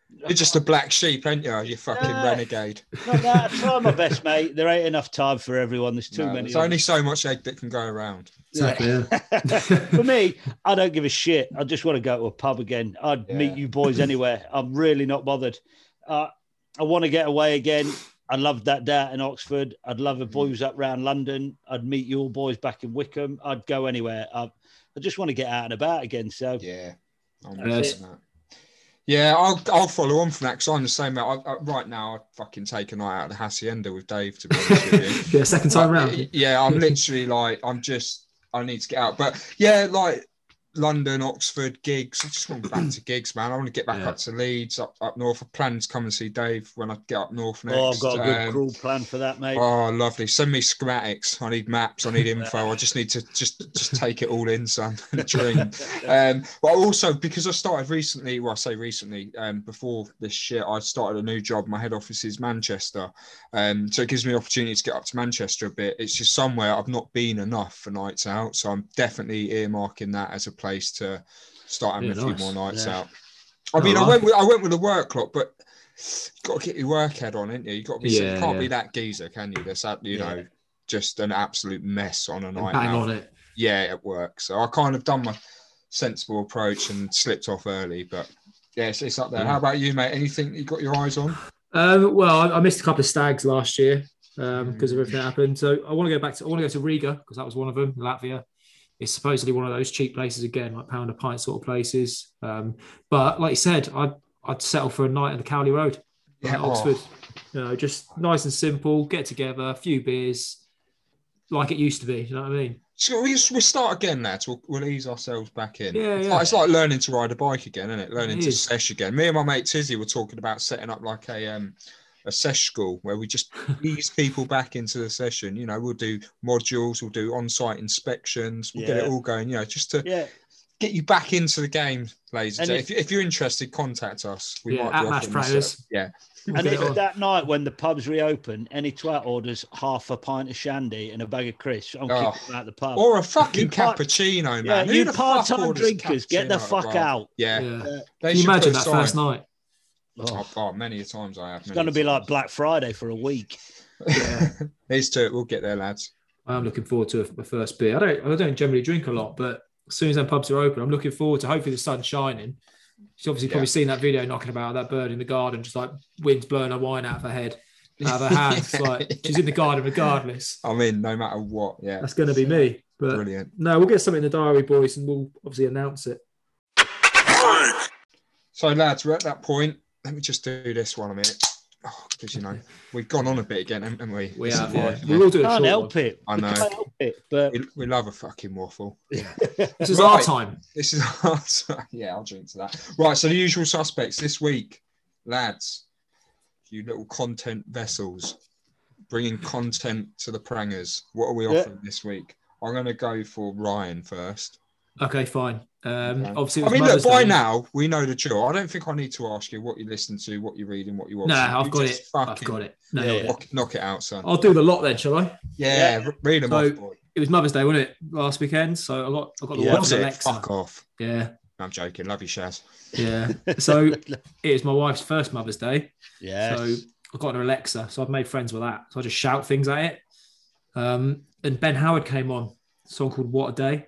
You're just a black sheep, ain't you? You fucking Ah. renegade. not that. I try my best, mate. There ain't enough time for everyone. There's too No, many. there's only us. so much egg that can go around. Exactly. Yeah. [laughs] For me, I don't give a shit. I just want to go to a pub again. I'd Yeah. meet you boys anywhere. I'm really not bothered. Uh, I want to get away again. I loved that day out in Oxford. I'd love mm. if boys up round London. I'd meet your boys back in Wickham. I'd go anywhere. I, I just want to get out and about again. So Yeah. I'm That's with it. you on that. Yeah, I'll I'll follow on from that because I'm the same. I, I, right now, I fucking take a night out of the hacienda with Dave. To be honest with you, [laughs] yeah, second time But, round. Yeah, I'm literally like, I'm just, I need to get out. But yeah, like London, Oxford, gigs. I just want to get back to gigs, man. I want to get back Yeah. up to Leeds, up, up north. I plan to come and see Dave when I get up north next. oh, I've got a good Um, cruel plan for that, mate. Oh, lovely. Send me schematics. I need maps. I need [laughs] info. I just need to just just take it all in, son. and [laughs] [laughs] Dream. Um, but also because I started recently, well, I say recently, um, before this shit, I started a new job. My head office is Manchester, um, so it gives me the opportunity to get up to Manchester a bit. It's just somewhere I've not been enough for nights out, so I'm definitely earmarking that as a place to start having a few nice. more nights Yeah. out. I mean, I Alright. went with I went with a work clock, but you got to get your work head on, ain't you? You got to be. Yeah, you can't yeah. be that geezer, can you? That's that, you know, just an absolute mess on a night Bang out on it. yeah, at work. So I kind of done my sensible approach and slipped off early, but yeah, it's, up there. How about you, mate? Anything you got your eyes on? Um, well, I, I missed a couple of stags last year Mm. because of everything that happened. So I want to go back to I want to go to Riga because that was one of them. Latvia. It's supposedly one of those cheap places again, like pound a pint sort of places. Um, but like you said, I'd I'd settle for a night at the Cowley Road, Yeah, oh. Oxford. You know, just nice and simple. Get together, a few beers, like it used to be. You know what I mean? So we we'll start again, lads. We'll, we'll ease ourselves back in. Yeah, it's, yeah. Like, it's like learning to ride a bike again, isn't it? Learning It to sesh again. Me and my mate Tizzy were talking about setting up like a um a sesh school where we just [laughs] ease people back into the session. You know, we'll do modules, we'll do on-site inspections, we'll get it all going. You know, just to yeah, get you back into the game, ladies. and And if, if you're interested, contact us. We Yeah, might be Match offering this Prayers. up. Yeah, and if that night when the pubs reopen, any twat orders half a pint of shandy and a bag of crisps, I'm Oh. kicking them out the pub. or a fucking part- cappuccino, man. yeah, Who you part-time drinkers, get the cappuccino at a fuck out. Yeah, Yeah. Uh, Can you imagine that sign. first night? Oh, Oh, many a times I have. it's going to be like Black Friday for a week. Yeah. Here's to. We'll get there, lads. I'm looking forward to my first beer. I don't I don't generally drink a lot, but as soon as them pubs are open, I'm looking forward to hopefully the sun's shining. She's obviously probably Yeah. seen that video knocking about that bird in the garden, just like wind's blowing her wine out of her head, out of her hands. Like [laughs] she's in the garden regardless. I mean, no matter what. Yeah. That's gonna be me. But Brilliant. no, we'll get something in the diary, boys, and we'll obviously announce it. So, lads, we're at that point. Let me just do this one a minute. Oh, because, you know, we've gone on a bit again, haven't we? We This have, yeah. We will do a Can't help one. it. I We know. Can't help it. But We, we love a fucking waffle. [laughs] Yeah. this is our time. This is [laughs] our time. yeah, I'll drink to that. Right, so the usual suspects this week, lads, you little content vessels, bringing content to the prangers. What are we Yeah. offering this week? I'm going to go for Ryan first. Okay, fine. Um, Okay. obviously, I was mean, look, by Day. now we know the drill. I don't think I need to ask you what you listen to, what you're reading, what you watch. No, I've got it. I've got it. No, Yeah, yeah. Knock, knock it out, son. I'll do the lot then, shall I? yeah, Yeah. read them So- off, boy. It was Mother's Day, wasn't it? Last weekend. So I got I got the Yeah. watch Was it? Alexa. Fuck off. Yeah, I'm joking. Love you, Shaz. yeah. [laughs] So it was my wife's first Mother's Day. Yeah. So I got an Alexa. So I've made friends with that. So I just shout things at it. Um, and Ben Howard came on, a song called What a Day.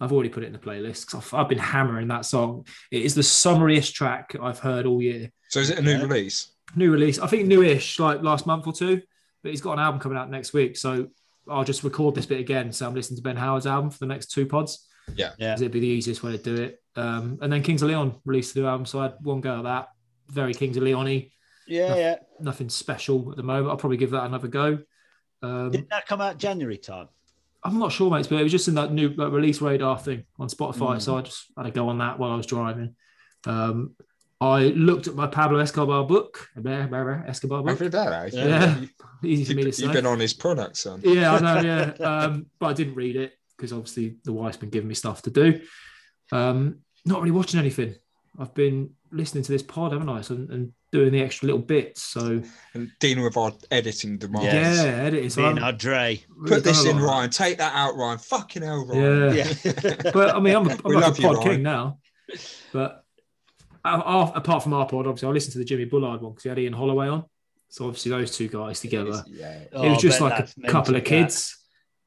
I've already put it in the playlist 'cause I've, I've been hammering that song. It is the summariest track I've heard all year. So is it a new Yeah. release? New release, I think newish, like last month or two, but he's got an album coming out next week. So I'll just record this bit again. So I'm listening to Ben Howard's album for the next two pods. yeah. because it'd be the easiest way to do it. Um, and then Kings of Leon released a new album, so I had one go at that. Very Kings of Leon-y, Yeah, yeah. nothing special at the moment. I'll probably give that another go. Um, Did that come out January time? I'm not sure, mate, but it was just in that new like, release radar thing on Spotify, Mm. so I just had to go on that while I was driving. Um, I looked at my Pablo Escobar book, Escobar book. Every day, eh? Yeah. You, [laughs] Easy for me to say. You've been on his product, son. Yeah, I know. Yeah, [laughs] um, but I didn't read it because obviously the wife's been giving me stuff to do. Um, not really watching anything. I've been listening to this pod, haven't I? So, and doing the extra little bits. So And dealing with our editing demands. Yes. yeah, editing. So Me I and haven't our Dre. really Put this in, Ryan. Take that out, Ryan. Fucking hell. Ryan. Yeah, Yeah. [laughs] but I mean, I'm, a, I'm We like a pod Ryan. king now. But apart from our pod, obviously, I listened to the Jimmy Bullard one because he had Ian Holloway on. So obviously, those two guys together. Yeah. it was Oh, just like a couple of that. kids.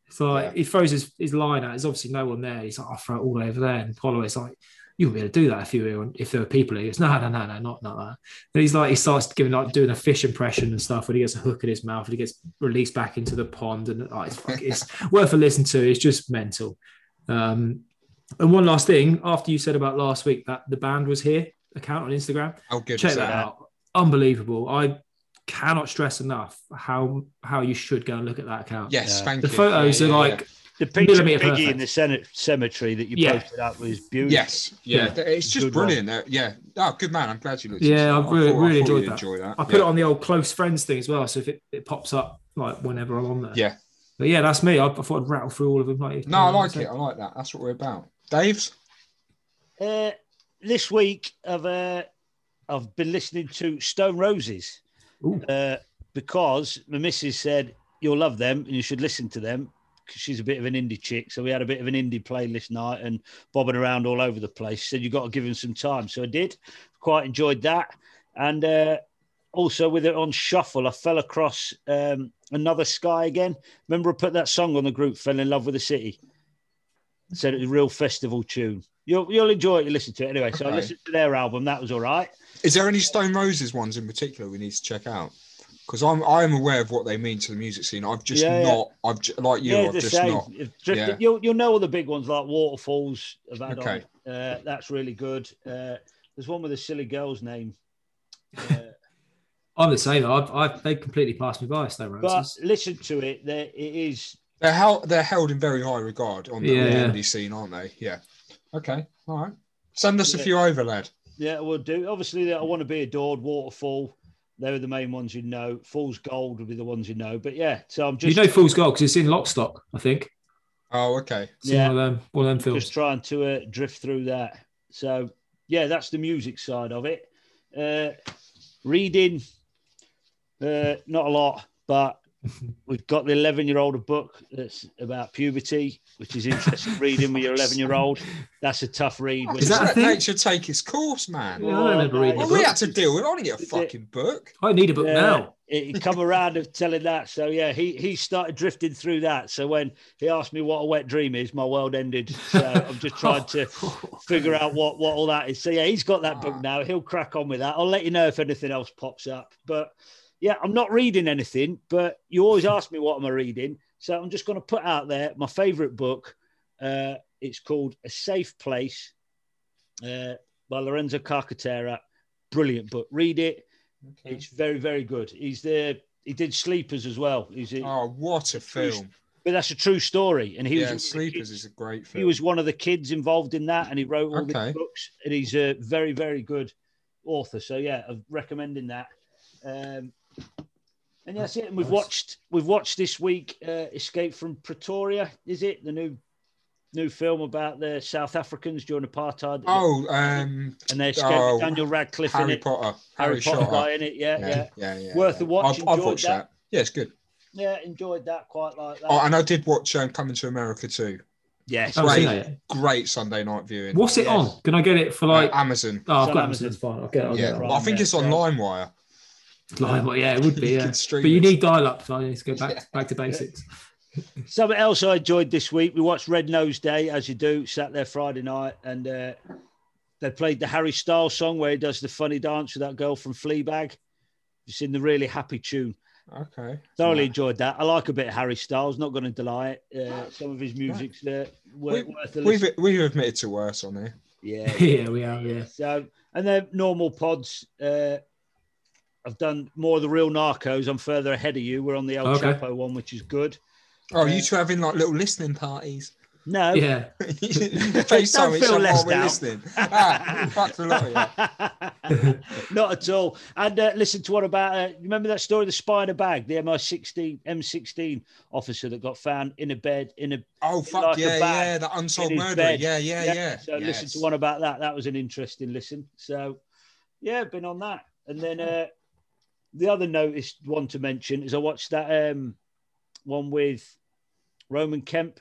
So like, Yeah. he throws his, his line out. There's obviously no one there. He's like, I'll throw it all over there. And Holloway's like, you wouldn't be able to do that if you were if there were people here. He goes, no, no, no, no, not, not that. And he's like, he starts giving like doing a fish impression and stuff when he gets a hook in his mouth and he gets released back into the pond. And oh, it's, it's [laughs] worth a listen to. It's just mental. Um, and one last thing, after you said about last week that the band was here account on Instagram, oh, good check that that? out. Unbelievable. I cannot stress enough how how you should go and look at that account. Yes, Yeah. thank The you. photos Yeah, are yeah, like The picture of Biggie in the Senate cemetery that you Yeah. posted up was beautiful. Yes, yeah, Yeah. it's just Good brilliant. Uh, yeah, oh, good man. I'm glad you looked. Yeah, I've that. I really- thought- really thought enjoyed that. Enjoy that. I put yeah. it on the old close friends thing as well. So if it, it pops up like whenever I'm on there. Yeah. But yeah, that's me. I, I thought I'd rattle through all of them. Like, No, I like it. I like that. That's what we're about. Dave's. Uh, this week, I've uh, I've been listening to Stone Roses uh, because my missus said you'll love them and you should listen to them because she's a bit of an indie chick. So we had a bit of an indie playlist night and bobbing around all over the place. Said you've got to give him some time, so I did. Quite enjoyed that, and uh, also with it on shuffle, I fell across um, another Sky again. Remember, I put that song on the group, "Fell in Love with the City." Said it was a real festival tune. You'll you'll enjoy it. You listen to it anyway. So I listened to their album. That was all right. Is there any Stone Roses ones in particular we need to check out? Because I'm I'm aware of what they mean to the music scene. I've just Yeah, yeah. not. I've ju- like you. yeah, I've just same. not. If Drifted- yeah. You'll you'll know all the big ones like Waterfalls. Have had Okay. on. Uh, that's really good. Uh, there's one with a silly girl's name. Uh, I'm the same. I've, I've they completely passed me by. Stone but listen to it. There it is. They're held. They're held in very high regard on the, Yeah. indie scene, aren't they? Yeah. Okay. All right. Send us a few over, lad. Yeah, we'll do. Obviously, I want to be adored. Waterfall. They were the main ones you know. Fool's Gold would be the ones you know. But yeah, so I'm just you know Fool's Gold because it's in Lockstock, I think. Oh, okay. It's Yeah. one of them, one of them films. just trying to uh, drift through that. So yeah, that's the music side of it. Uh, reading, uh, not a lot, but we've got the 11 year old a book that's about puberty, which is interesting reading with your 11 year old. That's a tough read. Is that a That thing? Should take his course, man. Yeah, I remember reading Well, the we book. had to deal with. I didn't get a fucking book. I need a book Yeah, now. He he come around of telling that. So yeah, he he started drifting through that. So when he asked me what a wet dream is, my world ended. So I'm just trying to [laughs] figure out what what all that is. So yeah, he's got that book ah. now. He'll crack on with that. I'll let you know if anything else pops up. But yeah, I'm not reading anything. But you always ask me what am I reading, so I'm just going to put out there my favourite book. Uh, it's called A Safe Place uh, by Lorenzo Carcaterra. Brilliant book. Read it. It's very very good. He's the he did Sleepers as well. He's a, Oh, what a film! but that's a true story. And he Yeah, was Sleepers is a great film. he was one of the kids involved in that, and he wrote all Okay. the books. And he's a very, very good author. So yeah, I'm recommending that. Um, and that's it. And we've Nice. watched we've watched this week uh, Escape from Pretoria. Is it the new new film about the South Africans during apartheid? Oh, um, and they escaped oh, with Daniel Radcliffe in Harry it. Potter. Harry, Harry, Potter Potter. guy in it. Yeah, yeah, Yeah, yeah, yeah. Worth yeah. a watch, I've, I've watched that. that. Yeah, it's good. yeah. Enjoyed that quite like that. Oh, and I did watch um, Coming to America too. yes, Oh, Great. seen that. Great Sunday night viewing. What's it Yes. on? Can I get it for like? Uh, Amazon. oh, I've got Amazon. Amazon. Fine. I'll get it. I'll Yeah, get it. I think yeah, it's on yeah. LimeWire. Like, well, yeah, it would be. [laughs] You Yeah. But you need dial-up, so I need to go back back to basics. [laughs] Something else I enjoyed this week. We watched Red Nose Day, as you do. Sat there Friday night, and uh, they played the Harry Styles song where he does the funny dance with that girl from Fleabag. It's in the really happy tune. Okay. Thoroughly enjoyed that. I like a bit of Harry Styles. Not going to deny it. Uh, some of his music's uh, worth, We- worth a We've we've admitted to worse on here. Yeah, [laughs] yeah, we are. Yeah. So, and then normal pods. Uh, I've done more of the real narcos. I'm further ahead of you. We're on the El Okay. Chapo one, which is good. Oh, Yeah. you two having like little listening parties? No, Yeah. [laughs] [laughs] FaceTime each feel other left while we're out. listening. Ah, fuck the lot of you. Not at all. And uh, listen to what about? Uh, remember that story, of the spider bag, the MI16 M16 officer that got found in a bed in a Oh fuck Like a yeah, yeah, that unsolved murder. bed. Yeah, yeah, yeah. So listen to one about that. That was an interesting listen. So yeah, been on that. And then uh, the other noticed one to mention is I watched that um, one with Roman Kemp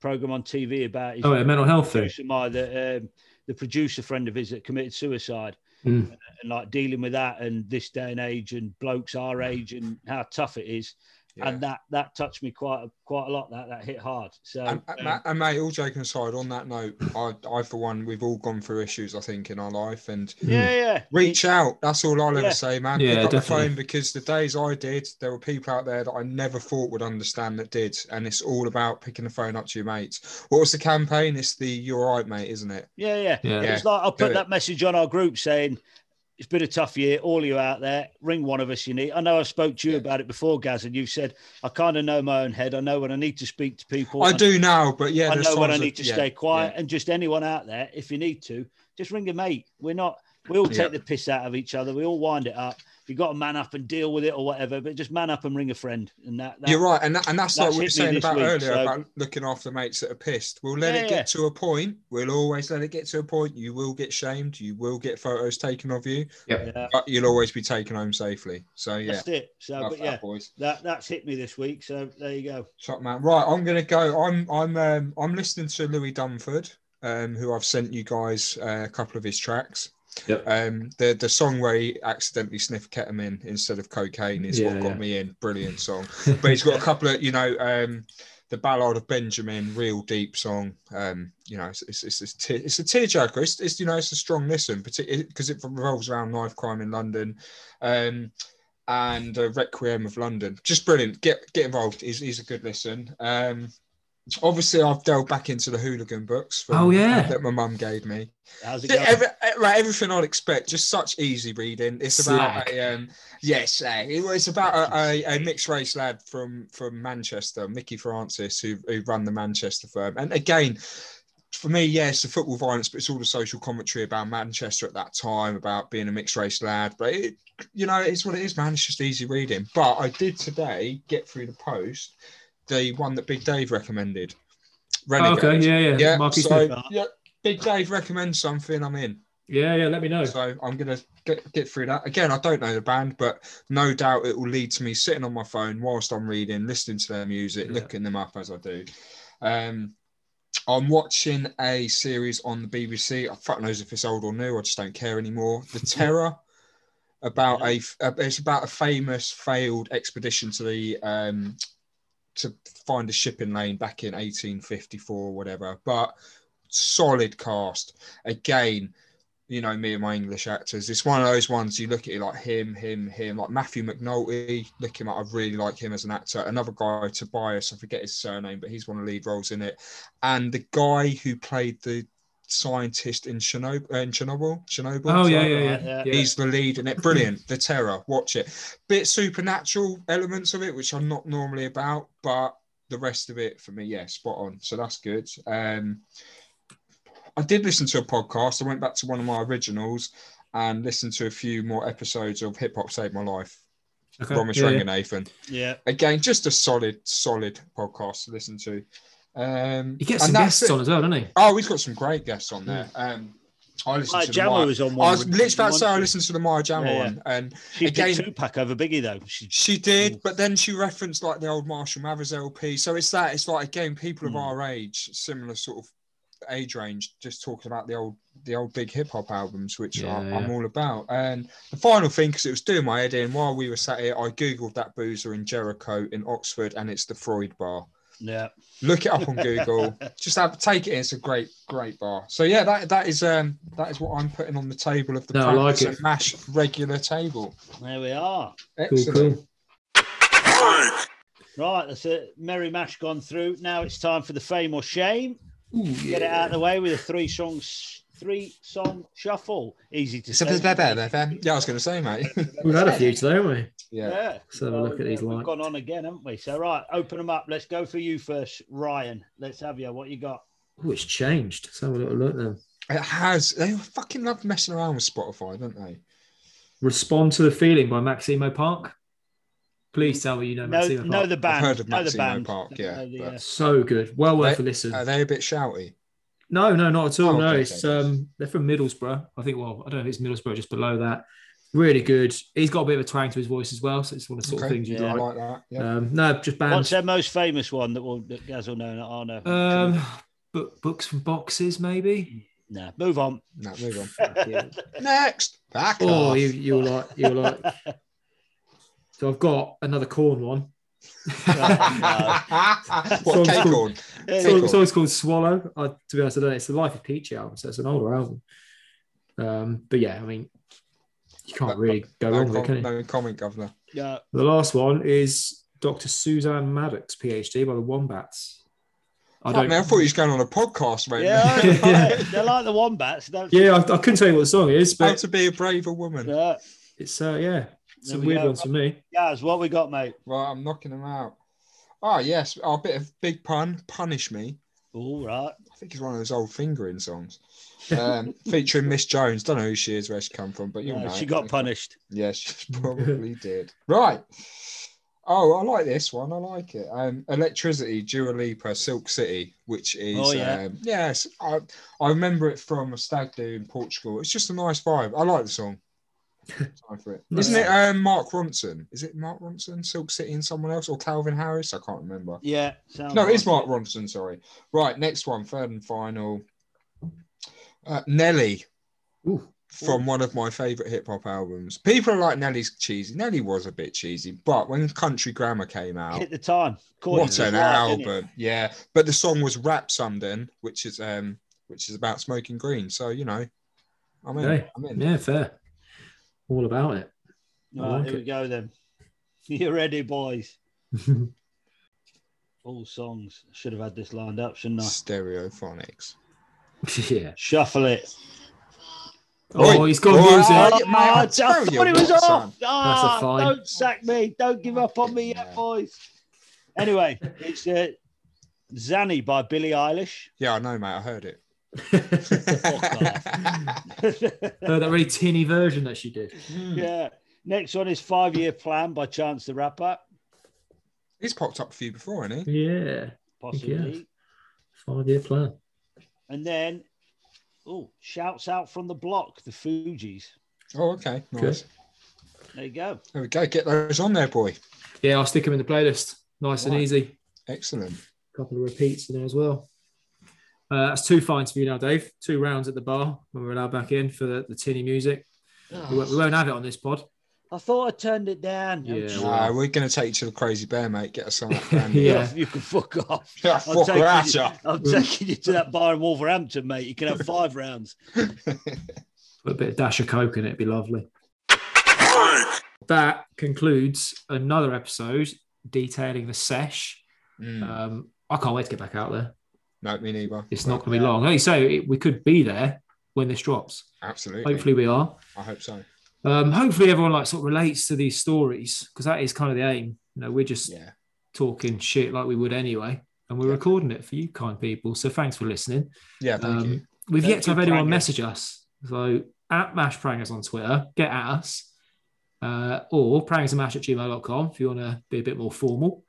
program on TV about his Oh, yeah, mental health thing. the, um, the producer friend of his that committed suicide Mm. and like dealing with that and this day and age and blokes our age and how tough it is. Yeah. And that that touched me quite a, quite a lot. That that hit hard. So And, um, and, and mate, all joking aside, on that note, I, I for one, we've all gone through issues, I think, in our life, and yeah, yeah. reach out. That's all I'll ever say, man. Yeah, Pick up definitely. the phone because the days I did, there were people out there that I never thought would understand that did, and it's all about picking the phone up to your mates. What was the campaign? It's the "Alright, mate," isn't it? Yeah, yeah. Yeah. It's like I'll do put it. that message on our group saying it's been a tough year. All you out there, ring one of us you need. I know I spoke to you Yeah. about it before, Gaz, and you said I kind of know my own head. I know when I need to speak to people. I do now, but yeah, I know when I need to yeah, stay quiet. yeah. And just anyone out there, if you need to, just ring a mate. We're not. We all take the piss out of each other. We all wind it up. If you got to man up and deal with it or whatever, but just man up and ring a friend. And that, that You're right, and that, and that's, that's like we were saying about week, earlier so- about looking after mates that are pissed. We'll let Yeah, it yeah. get to a point. We'll always let it get to a point. You will get shamed. You will get photos taken of you, yeah, but you'll always be taken home safely. So yeah, that's it. So, love but that, yeah, boys. that that's hit me this week. So there you go. Top man. Right, I'm gonna go. I'm I'm um, I'm listening to Louis Dunford, um, who I've sent you guys uh, a couple of his tracks. Yep. Um, the the song where he accidentally sniffed ketamine instead of cocaine is what got yeah. me in. Brilliant song. [laughs] but he's got a couple of you know um the ballad of benjamin real deep song um you know it's it's it's, it's, it's a tearjerker it's, it's you know it's a strong listen particularly because it revolves around knife crime in london um and uh, requiem of london just brilliant get get involved he's, he's a good listen um obviously i've delved back into the hooligan books from- Oh, yeah. that my mum gave me How's it going? every, eh, right, everything I'd expect, just such easy reading. It's about Slag. a, um, yes, uh, it was about a, a, a mixed race lad from from Manchester, Mickey Francis, who who run the Manchester firm. And again, for me, yes, the football violence, but it's all the social commentary about Manchester at that time, about being a mixed race lad. But it, you know, it's what it is, man. It's just easy reading. But I did today get through the post the one that Big Dave recommended. Oh, okay, yeah, yeah. Yeah, Marky so, yeah, Big Dave recommends something, I'm in. Yeah, yeah. Let me know. So I'm gonna get, get through that. Again, I don't know the band, but no doubt it will lead to me sitting on my phone whilst I'm reading, listening to their music, Yeah. looking them up as I do. Um, I'm watching a series on the BBC. I fuck knows if it's old or new. I just don't care anymore. The [laughs] Terror, about a uh, it's about a famous failed expedition to the um, to find a shipping lane back in 1854 or whatever. But solid cast again you know me and my English actors. It's one of those ones you look at it like him, him, him, like Matthew McNulty. Look him up. I really like him as an actor. Another guy, Tobias. I forget his surname, but he's one of the lead roles in it. And the guy who played the scientist in Chernobyl, uh, in Chernobyl, Chernobyl. Oh yeah, sorry. yeah, yeah. Yeah. yeah. He's the lead in it. Brilliant. The Terror. Watch it. Bit supernatural elements of it, which I'm not normally about, but the rest of it for me, yeah, spot on. So that's good. Um, I did listen to a podcast. I went back to one of my originals and listened to a few more episodes of Hip Hop Saved My Life. Okay. Romesh yeah, yeah. Ranganathan. Yeah. Again, just a solid, solid podcast to listen to. Um, He gets some guests it. on as well, doesn't he? Oh, he's got some great guests on there. Um, I listened Maya to the Jama Maya- was on I was literally about to say I listened to the Maya Jama Yeah, yeah. one, and She again- picked Tupac over Biggie though. She, She did, but then she referenced like the old Marshall Mathers LP. So it's that. It's like again, people of Hmm. our age, similar sort of age range, just talking about the old, the old big hip hop albums, which Yeah, I, yeah. I'm all about. And the final thing, because it was doing my head in while we were sat here, I googled that boozer in Jericho in Oxford, and it's the Freud Bar. Yeah. Look it up on [laughs] Google. just have take it. in. It's a great, great bar. So yeah, that that is um that is what I'm putting on the table of the No, like it. mash regular table. There we are. Excellent. cool. Right, that's it. Merry Mash gone through. Now it's time for the fame or shame. Ooh, Get it out of the way with a three songs, three song shuffle. Easy to So say. Yeah, I was going to say, mate. [laughs] We've had a few today, haven't we? yeah. Yeah. Let's have a look at these We've lights. gone on again, haven't we? So right, open them up. Let's go for you first, Ryan. Let's have you. What you got? Oh, it's changed. Let's have a little look then. It has. They fucking love messing around with Spotify, don't they? Respond to the feeling by Maximo Park. Please tell me you know No, Maximo no, Park. the band. I've heard of know the Maximo band. Park, yeah, Know the, but- uh, So good. Well worth a listen. Are they a bit shouty? No, no, not at all. Oh, no, okay, it's okay. um they're from Middlesbrough. I think well, I don't know if it's Middlesbrough, just below that. Really good. He's got a bit of a twang to his voice as well, so it's one of the sort of things you Yeah. Like. like that. Yeah. Um, no, just What's bands. their most famous one that will that Gaz will know? that I know. Um, book, books from boxes, maybe. no, move on. no, move on. [laughs] Next. Back oh, off. you you like you like. [laughs] So I've got another Korn one. [laughs] what Song's called- on? Yeah, So Cool. it's always called Swallow. I, to be honest, I don't know. It's the Life Is Peachy album, so it's an older album. Um, but yeah, I mean, you can't really go No, wrong with it, can you? no comment, Governor. yeah. The last one is Dr. Suzanne Mattox, PhD, by the Wombats. I I, don't. I thought he was going on a podcast, mate. Yeah, Yeah. [laughs] they're like the wombats. Don't yeah, I, I couldn't tell you what the song is, How but to be a braver woman. Yeah. it's uh, yeah, it's There a weird go. one for me. Gaz, what we got, mate? Right, I'm knocking them out. Oh, yes. Oh, a bit of big pun. Punish me. All right. I think it's one of those old fingering songs. Um, [laughs] featuring Miss Jones. Don't know who she is, where she come from, but you Uh, know. she got punished. Yes, she [laughs] probably did. Right. Oh, I like this one. I like it. Um, Electricity, Dua Lipa, Silk City, which is Oh, yeah. um, yes. I, I remember it from a stag do in Portugal. It's just a nice vibe. I like the song. Time for it. Nice. Isn't it um, Mark Ronson? Is it Mark Ronson, Silk City, and someone else, or Calvin Harris? I can't remember. Yeah. No, it's Mark Ronson. Sorry. Right, next one, third and final. Uh, Nelly Ooh, from one of my favorite hip hop albums. People are like Nelly's cheesy. Nelly was a bit cheesy, but when Country Grammar came out, Hit the time. Caught what an right, album! Yeah, but the song was Wrap Sumden, which is um, which is about smoking green. So you know, I'm in. Hey, I'm in. yeah, fair. All about it. I Right, like here we go then. [laughs] You ready, boys? [laughs] All songs. Should have had this lined up, shouldn't I? Stereophonics. yeah. Shuffle it. Oh, Oi, he's got oi, music. oi, Oh, mate, I I thought you it was what, off. son. Ah, fine. don't sack me. Don't give up on me yet, Yeah. boys. Anyway, it's uh, Xanny by Billie Eilish. Yeah, I know, mate. I heard it. Heard [laughs] that really tinny version that she did. Hmm. yeah. Next one is Five Year Plan by Chance the Rapper. He's popped up a few before, hasn't he? Yeah. Possibly. Yes. Five year plan. And then Oh, shouts out from the block, the Fugees. Oh, okay. Nice. There you go. There we go. Get those on there, boy. Yeah, I'll stick them in the playlist. Nice and easy. Excellent. A couple of repeats in there as well. Uh, that's two fines for you now, Dave. Two rounds at the bar when we're allowed back in for the, the tinny music. We, won't, we won't have it on this pod. I thought I turned it down. Yeah, I'm Uh, we're going to take you to the Crazy Bear, mate. Get us some of [laughs] that brand. Yeah. You can fuck off. [laughs] Yeah, I'm fuck taking that you- up. I'm taking you to that bar in Wolverhampton, mate. You can have five rounds. [laughs] Put a bit of dash of coke in it, it'd be lovely. That concludes another episode detailing the sesh. Mm. Um, I can't wait to get back out there. No, me neither. It's not going to be long. Like you say, it, we could be there when this drops. Absolutely. Hopefully, we are. I hope so. Um, hopefully, everyone like sort of relates to these stories because that is kind of the aim. You know, we're just Yeah. talking shit like we would anyway, and we're Yeah. recording it for you, kind people. So thanks for listening. Yeah, thank you. Um, we've Thank yet to have anyone Prangers. message us. So at Mash Prangers on Twitter, get at us. Uh, or prangersandmash at gmail.com if you want to be a bit more formal.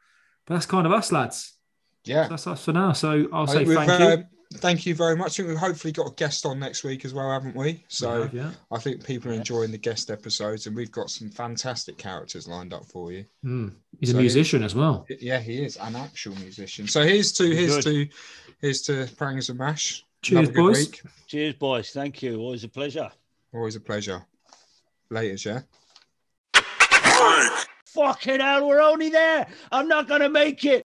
But that's kind of us, lads. Yeah. That's us for now. So I'll I say think we've, thank you. uh, thank you very much. I think we've hopefully got a guest on next week as well, haven't we? So We have, yeah. I think people are Yes. enjoying the guest episodes, and we've got some fantastic characters lined up for you. Mm. He's a So- musician as well. Yeah, he is an actual musician. So here's to here's to here's to Prangers and Mash. Cheers, good boys. week. Cheers, boys. Thank you. Always a pleasure. Always a pleasure. Later, yeah. Fucking hell, we're only there. I'm not going to make it.